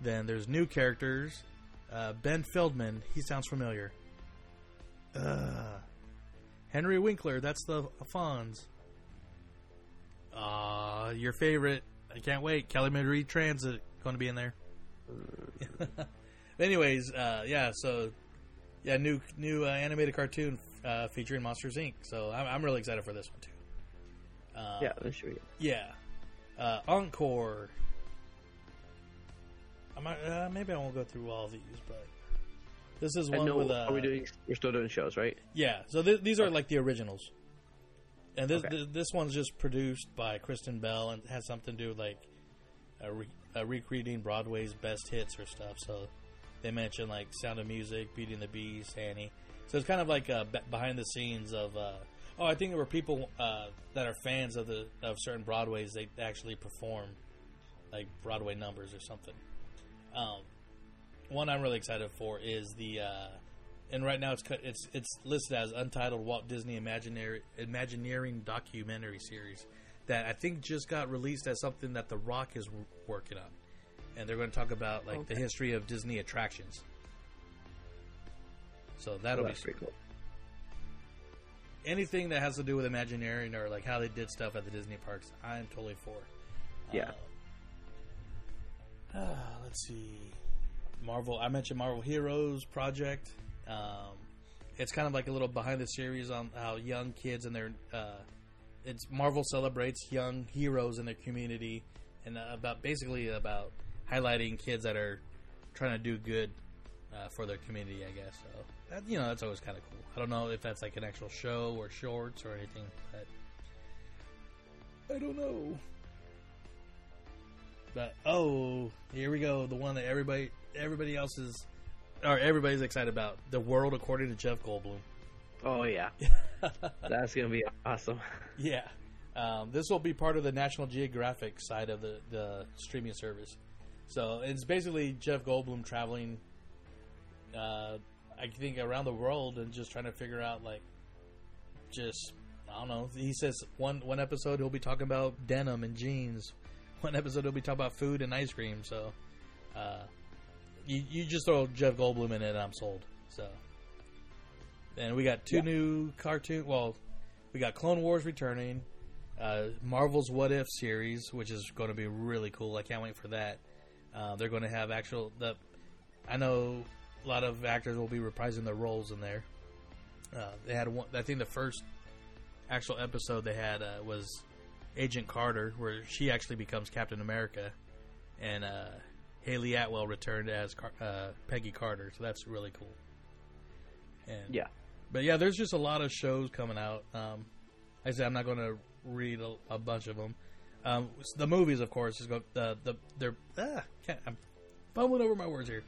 Then there's new characters. Uh, ben Feldman, he sounds familiar. Uh, Henry Winkler, that's the Fonz. Uh, your favorite. I can't wait. Kelly Marie Transit going to be in there. Anyways, uh, yeah, so yeah, new new uh, animated cartoon uh, featuring Monsters Inc. So I'm, I'm really excited for this one too. Uh, yeah, this should be yeah. Uh, Encore. I might, uh, maybe I won't go through all these, but this is one know. with. Uh, are we doing? We're still doing shows, right? yeah, so th- these are like the originals, and this Okay. th- this one's just produced by Kristen Bell and has something to do with like uh, re- uh, recreating Broadway's best hits or stuff. So they mention like Sound of Music, Beauty and the Beast, Annie. So it's kind of like uh, be- behind the scenes of. Uh, oh, I think there were people uh, that are fans of the of certain Broadways. They actually perform like Broadway numbers or something. Um, one I'm really excited for is the, uh, and right now it's it's it's listed as untitled Walt Disney Imaginary Imagineering documentary series that I think just got released as something that The Rock is working on, and they're going to talk about like the history of Disney attractions. So that'll Oh, be pretty cool. anything that has to do with Imagineering or like how they did stuff at the Disney parks. I'm totally for. Yeah. Uh, let's see. Marvel. I mentioned Marvel Heroes project. Um, it's kind of like a little behind the series on how young kids and their. Uh, it's Marvel celebrates young heroes in their community, and uh, about basically about highlighting kids that are trying to do good uh, for their community. I guess so. That, you know, that's always kind of cool. I don't know if that's like an actual show or shorts or anything, but I don't know. But oh, here we go. The one that everybody everybody else is or everybody's excited about. The world according to Jeff Goldblum. Oh yeah, that's gonna be awesome. Yeah. Um, this will be part of the National Geographic side of the, the streaming service. So it's basically Jeff Goldblum traveling, uh, I think, around the world and just trying to figure out, like, just, I don't know. He says one, one episode he'll be talking about denim and jeans. one episode will be talking about food and ice cream. So, uh, you you just throw Jeff Goldblum in it, and I'm sold. So, and we got two Yeah. new cartoon. Well, we got Clone Wars returning, uh, Marvel's What If series, which is going to be really cool. I can't wait for that. Uh, they're going to have actual the. I know a lot of actors will be reprising their roles in there. Uh, they had one. I think the first actual episode they had uh, was Agent Carter, where she actually becomes Captain America, and uh, Hayley Atwell returned as Car- uh, Peggy Carter. So that's really cool. And Yeah. but yeah, there's just a lot of shows coming out. Um, I said I'm not going to read a, a bunch of them. Um, the movies, of course, is go the the they're ah, can't, I'm fumbling over my words here.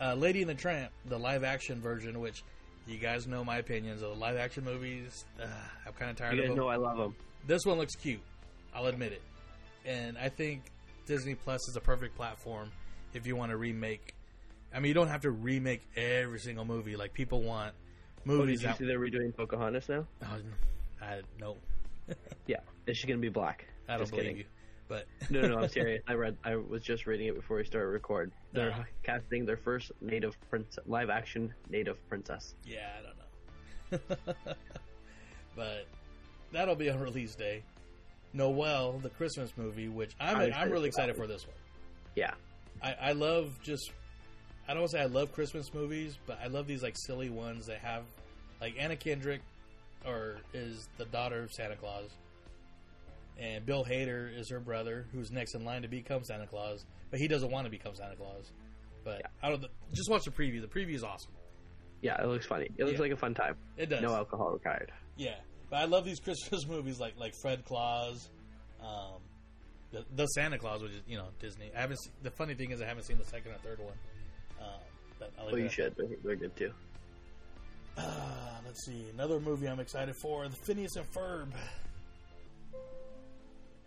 Uh, Lady and the Tramp, the live action version, which you guys know my opinions of the live action movies. Uh, I'm kind of tired You of guys them. know I love them. This one looks cute. I'll admit it. And I think Disney Plus is a perfect platform if you want to remake. I mean, you don't have to remake every single movie. Like people want movies. Oh, did you see they're redoing Pocahontas now? Oh, I no, Yeah. Is she gonna be black? I don't Just believe kidding. you. But No, no, no, I'm serious. I read. I was just reading it before we started record. They're Uh-huh. casting their first native prince, live action native princess. yeah, I don't know. but that'll be on release day. Noel, the Christmas movie, which I'm I'm I'm, really excited for this one. Yeah. I, I love just I don't want to say I love Christmas movies, but I love these like silly ones that have like Anna Kendrick or is the daughter of Santa Claus. And Bill Hader is her brother, who's next in line to become Santa Claus, but he doesn't want to become Santa Claus. But I don't. Just watch the preview. The preview is awesome. Yeah, it looks funny. It looks Yeah. like a fun time. It does. No alcohol required. Yeah, but I love these Christmas movies like like Fred Claus, um, the, the Santa Claus, which is you know Disney. I haven't. Seen, the funny thing is I haven't seen the second or third one. Um, but I like Well, you that. should. They're, they're good too. Uh, let's see. Another movie I'm excited for: The Phineas and Ferb.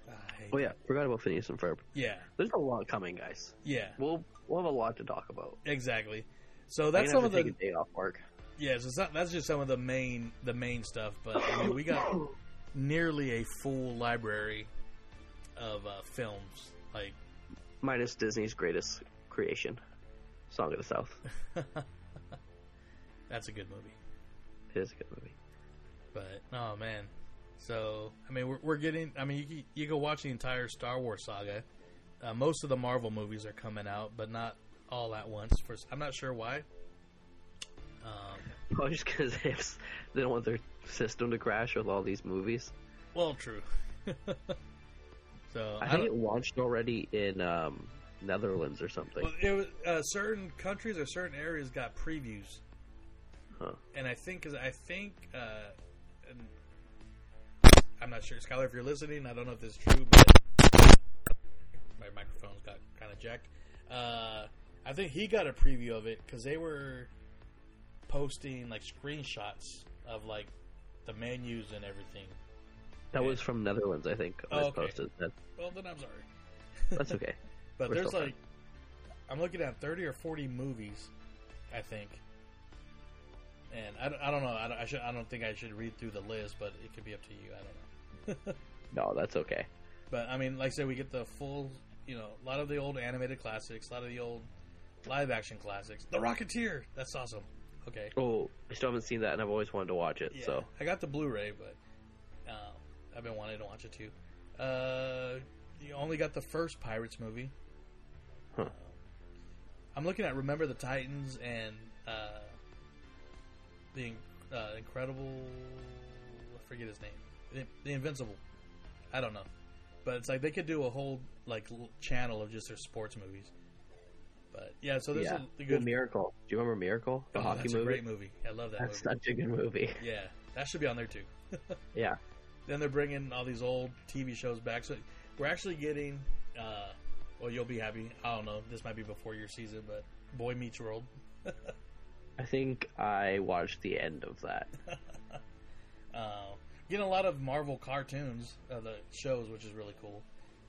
Ah, Oh yeah, forgot about Phineas and Ferb. Yeah, There's a lot coming, guys. yeah, We'll we'll have a lot to talk about. exactly. So that's some of the take a day off work. Yeah. So not, that's just some of the main the main stuff. But I mean, we got nearly a full library of uh, films. Like Minus Disney's greatest creation, Song of the South. that's a good movie. It is a good movie. But oh man, so I mean we're, we're getting. I mean you can- you can watch the entire Star Wars saga. Uh, most of the Marvel movies are coming out, but not all at once. For I'm not sure why. Um, Probably just because they, have- they don't want their system to crash with all these movies. well, true. so I I think it launched already in um, Netherlands or something. well, it was, uh, certain countries or certain areas got previews, Huh. and I think cause I think uh, and I'm not sure, Skylar, if you're listening, I don't know if this is true, but my microphone's got kind of jacked. Uh, I think he got a preview of it because they were posting like screenshots of like the menus and everything. That was from Netherlands, I think. Oh, was okay. posted. That, Well, then I'm sorry. that's okay. But We're there's like, I'm looking at 30 or 40 movies, I think. And I, don't- I don't know. I don't, I, should, I don't think I should read through the list, but it could be up to you. I don't know. No, that's okay. But I mean, like I said, we get the full, you know, a lot of the old animated classics, a lot of the old live action classics. The Rocketeer, that's awesome. Okay, Oh, I still haven't seen that, and I've always wanted to watch it. yeah. So I got the Blu-ray, but um, I've been wanting to watch it too. Uh, you only got the first Pirates movie. Huh. I'm looking at Remember the Titans and uh, the uh, Incredible. I forget his name. The, the Invincible. I don't know, but it's like they could do a whole like channel of just their sports movies. But yeah, so there's yeah, a, a Well, good Miracle. Do you remember Miracle, the Oh, hockey that's movie? a great movie. I love that That's movie. such a good movie. Yeah, that should be on there too. Yeah, then they're bringing all these old TV shows back. So we're actually getting. Uh, well, you'll be happy. I don't know. This might be before your season, but Boy Meets World. I think I watched the end of that. Uh, getting a lot of Marvel cartoons, uh, the shows, which is really cool.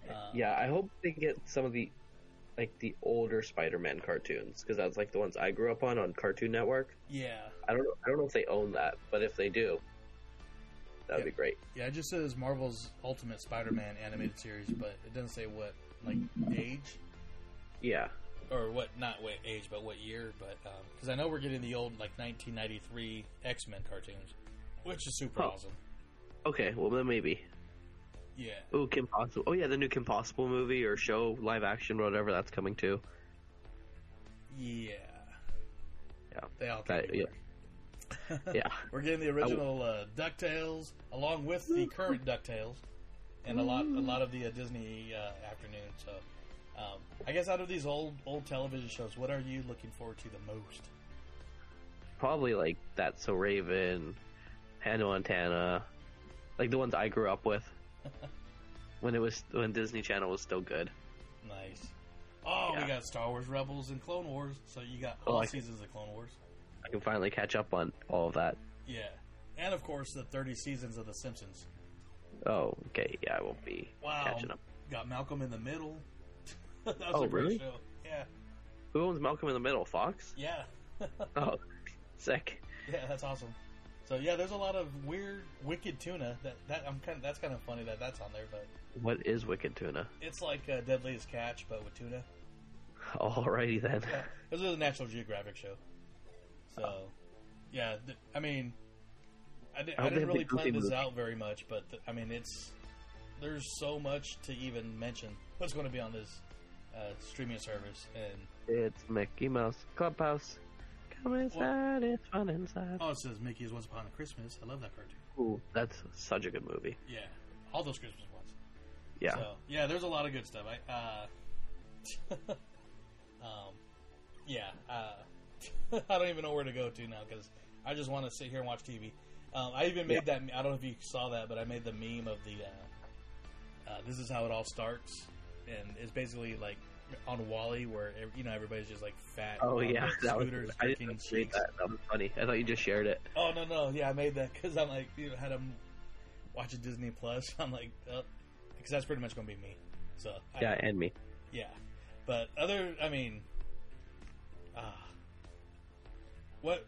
Uh, Yeah, I hope they get some of the like the older Spider-Man cartoons because that's like the ones I grew up on on Cartoon Network. yeah. I don't know. I don't know if they own that, but if they do, That would be great. Yeah, it just says Marvel's Ultimate Spider-Man animated series, but it doesn't say what like age Yeah. or what not what age, but what year. But um, because I know we're getting the old like 1993 X-Men cartoons, which is super Oh. awesome. Okay, well then maybe. Yeah, Oh, Kim Possible. Oh yeah, the new Kim Possible movie or show, live action, whatever that's coming too. yeah, Yeah. they all. That- yeah. yeah. We're getting the original uh, Ducktales along with the current Ducktales, and a lot a lot of the uh, Disney uh, afternoon. So, um, I guess out of these old old television shows, what are you looking forward to the most? Probably like That's So Raven, Hannah Montana, like the ones I grew up with. When it was when Disney Channel was still good. Nice. Oh, we got Star Wars Rebels and Clone Wars. So you got all seasons of Clone Wars. I can finally catch up on all of that. Yeah, and of course the 30 seasons of The Simpsons. Oh, okay, yeah, I won't be Wow. catching up. Got Malcolm in the Middle. that was Oh, a great really? show. Yeah. Who owns Malcolm in the Middle? Fox? Yeah. Oh, sick. Yeah, that's awesome. So yeah, there's a lot of weird, wicked tuna. That that I'm kind of that's kind of funny that that's on there, but What is Wicked Tuna? it's like uh, Deadliest Catch, but with tuna. Alrighty then. Yeah, this is a National Geographic show. So yeah, th- I mean, I, di- I I didn't really plan this movie. out very much, but th- I mean, it's there's so much to even mention. What's going to be on this uh, streaming service, and It's Mickey Mouse Clubhouse. Come inside, it's fun inside. oh, it says Mickey's Once Upon a Christmas. I love that cartoon. Ooh, that's such a good movie. Yeah, all those Christmas ones. Yeah. So yeah, there's a lot of good stuff. I uh, um, yeah, uh, I don't even know where to go to now because I just want to sit here and watch TV. Um, I even made that. I don't know if you saw that, but I made the meme of the. Uh, uh, this is how it all starts, and it's basically like on WALL-E, where you know everybody's just like fat. Oh yeah, that was. scooters, I didn't that. That was funny. I thought you just shared it. Oh no no yeah I made that because I'm like you know had him watching Disney Plus. I'm like because that's pretty much gonna be me. So I- Yeah, and me. yeah, but other I mean, uh, what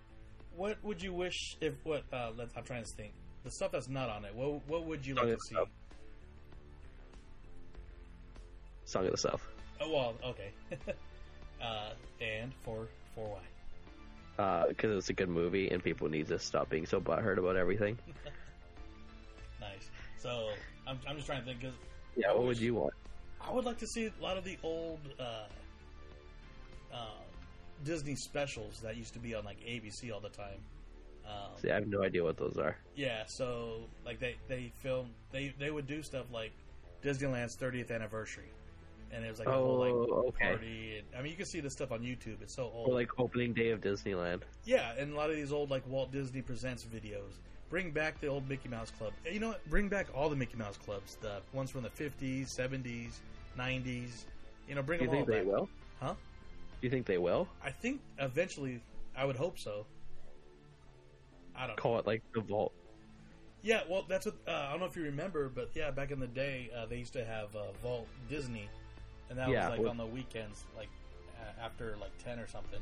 what would you wish if what uh, let's, I'm trying to think the stuff that's not on it. What what would you like to see? Song of the South. Oh well okay. uh, and for for why? Because it's a good movie, and people need to stop being so butthurt about everything. Nice. So I'm I'm just trying to think because Yeah, what would you want? I would like to see a lot of the old uh, uh, Disney specials that used to be on like ABC all the time. Um, See, I have no idea what those are. yeah, so like they they film they they would do stuff like Disneyland's 30th anniversary, and it was like a whole like Oh, okay. party. And, I mean, you can see this stuff on YouTube. It's so old. Or like opening day of Disneyland. Yeah, and a lot of these old like Walt Disney Presents videos. Bring back the old Mickey Mouse Club. You know what? Bring back all the Mickey Mouse clubs. The ones from the 50s, 70s, 90s. You know, bring Do you them all think they back. will? Huh? Do you think they will? I think eventually, I would hope so. I don't know. Call it like the vault. Yeah, well, that's what uh, I don't know if you remember, but yeah, back in the day, uh, they used to have uh, Vault Disney, and that Yeah, was like on the weekends, like uh, after like ten or something.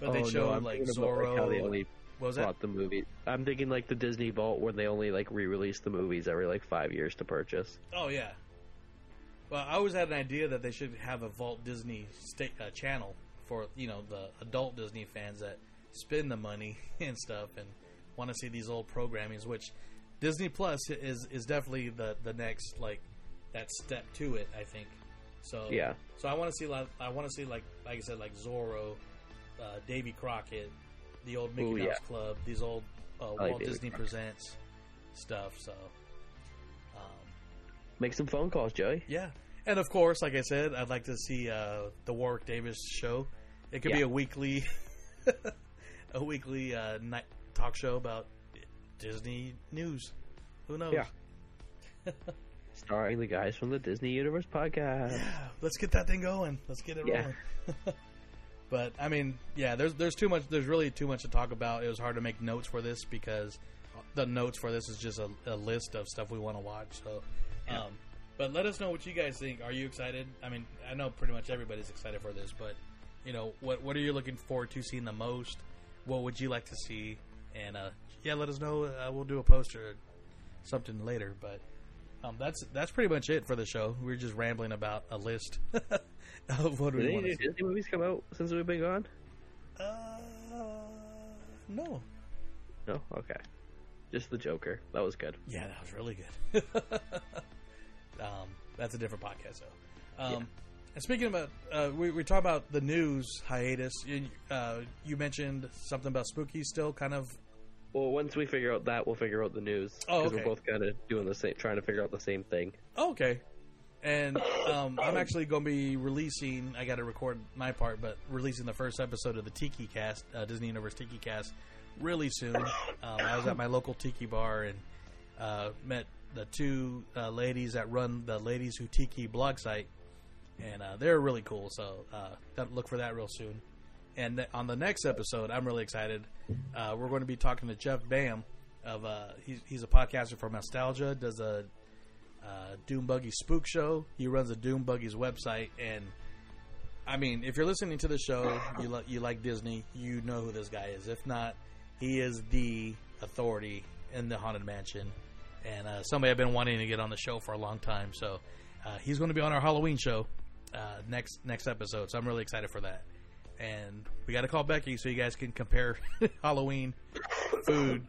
But oh, they no, showed I'm like thinking about, Zorro. how they was that? the movie. I'm thinking like the Disney Vault where they only like re-release the movies every like five years to purchase. Oh yeah. Well, I always had an idea that they should have a Vault Disney sta- uh, channel for you know the adult Disney fans that spend the money and stuff and want to see these old programmings. Which Disney Plus is is definitely the the next like that step to it. I think. So Yeah. So I want to see like I want to see like like I said like Zorro, uh, Davy Crockett, the old Mickey Ooh, Mouse yeah. Club, these old uh, Walt Disney Crockett. Presents stuff. So. Um, Make some phone calls, Joey. yeah, and of course, like I said, I'd like to see uh, the Warwick Davis show. It could be a weekly, a weekly uh, night talk show about Disney news. Who knows? Yeah. Starring the guys from the Disney Universe podcast. Yeah, Let's get that thing going. Let's get it Yeah. rolling. but I mean, yeah, there's there's too much. There's really too much to talk about. It was hard to make notes for this because the notes for this is just a, a list of stuff we want to watch. So, um, but let us know what you guys think. Are you excited? I mean, I know pretty much everybody's excited for this, but you know, what what are you looking forward to seeing the most? What would you like to see? And uh, yeah, let us know. Uh, we'll do a poster something later. But um, that's that's pretty much it for the show. We are just rambling about a list of what Did we any want to see. Disney movies come out since we've been gone? Uh, no. No. Okay. Just the Joker. That was good. Yeah, that was really good. um, that's a different podcast, though. Um, And speaking about, uh, we we talk about the news hiatus. You, uh, you mentioned something about spooky still, kind of. Well, once we figure out that, we'll figure out the news. Oh, okay. we're both kind of doing the same, trying to figure out the same thing. Oh, okay. And um, I'm actually going to be releasing. I got to record my part, but releasing the first episode of the Tiki Cast, uh, Disney Universe Tiki Cast, really soon. Um, I was at my local tiki bar and uh, met the two uh, ladies that run the Ladies Who Tiki blog site, and uh, they're really cool. So uh, look for that real soon. And on the next episode, I'm really excited. Uh, we're going to be talking to Jeff Baham of uh, he's, he's a podcaster for Nostalgia, does a uh, Doom Buggy Spook Show. He runs a Doom Buggy's website, and I mean, if you're listening to the show, you li- you like Disney, you know who this guy is. If not, he is the authority in the haunted mansion, and uh, somebody I've been wanting to get on the show for a long time. So uh, he's going to be on our Halloween show uh, next next episode. So I'm really excited for that. And we got to call Becky so you guys can compare Halloween food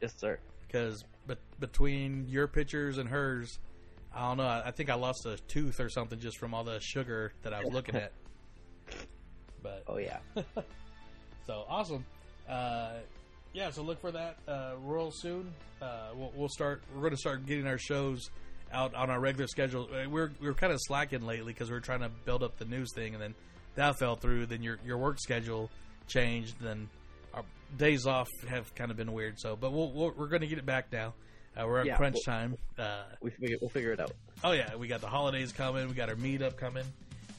Yes, sir. because but between your pictures and hers, I don't know. I, I think I lost a tooth or something just from all the sugar that I was looking at. But Oh yeah. so awesome. Uh, yeah, so look for that uh, real soon. Uh, we'll, we'll start. We're going to start getting our shows out on our regular schedule. Uh, We're we're kind of slacking lately because we're trying to build up the news thing, and then that fell through. Then your your work schedule changed. Then our days off have kind of been weird. So, but we'll, we'll, we're going to get it back now. Uh, we're at Yeah, crunch we'll- time. Uh, We we'll figure it out. oh yeah, we got the holidays coming. We got our meetup coming,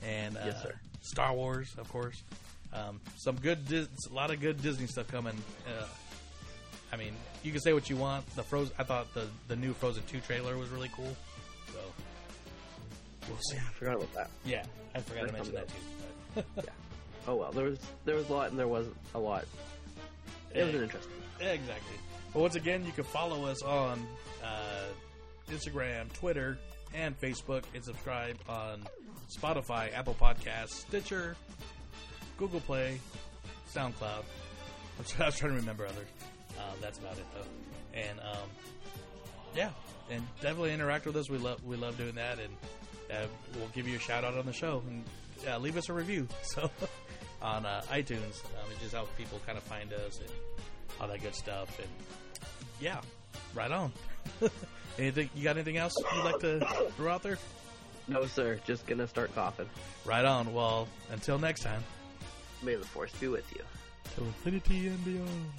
and uh, Yes, sir. Star Wars, of course. Um, some good, Dis- a lot of good Disney stuff coming. Uh, I mean, you can say what you want. The Frozen, I thought the the new Frozen Two trailer was really cool. So we'll see. I forgot about that. Yeah, I forgot to mention that too. But- Oh well, there was there was a lot and there wasn't a lot. It was Yeah. an interesting. Yeah, exactly. But once again, you can follow us on uh, Instagram, Twitter, and Facebook, and subscribe on Spotify, Apple Podcasts, Stitcher, Google Play, SoundCloud. I'm was trying to remember others. Um, that's about it, though. And um, yeah, and definitely interact with us. We love we love doing that, and uh, we'll give you a shout out on the show and uh, leave us a review. So on uh, iTunes, um, it just helps people kind of find us and all that good stuff. And yeah, right on. anything you got? Anything else you'd like to throw out there? No sir, just gonna start coughing. Right on. Well, until next time. May the force be with you. To infinity and beyond.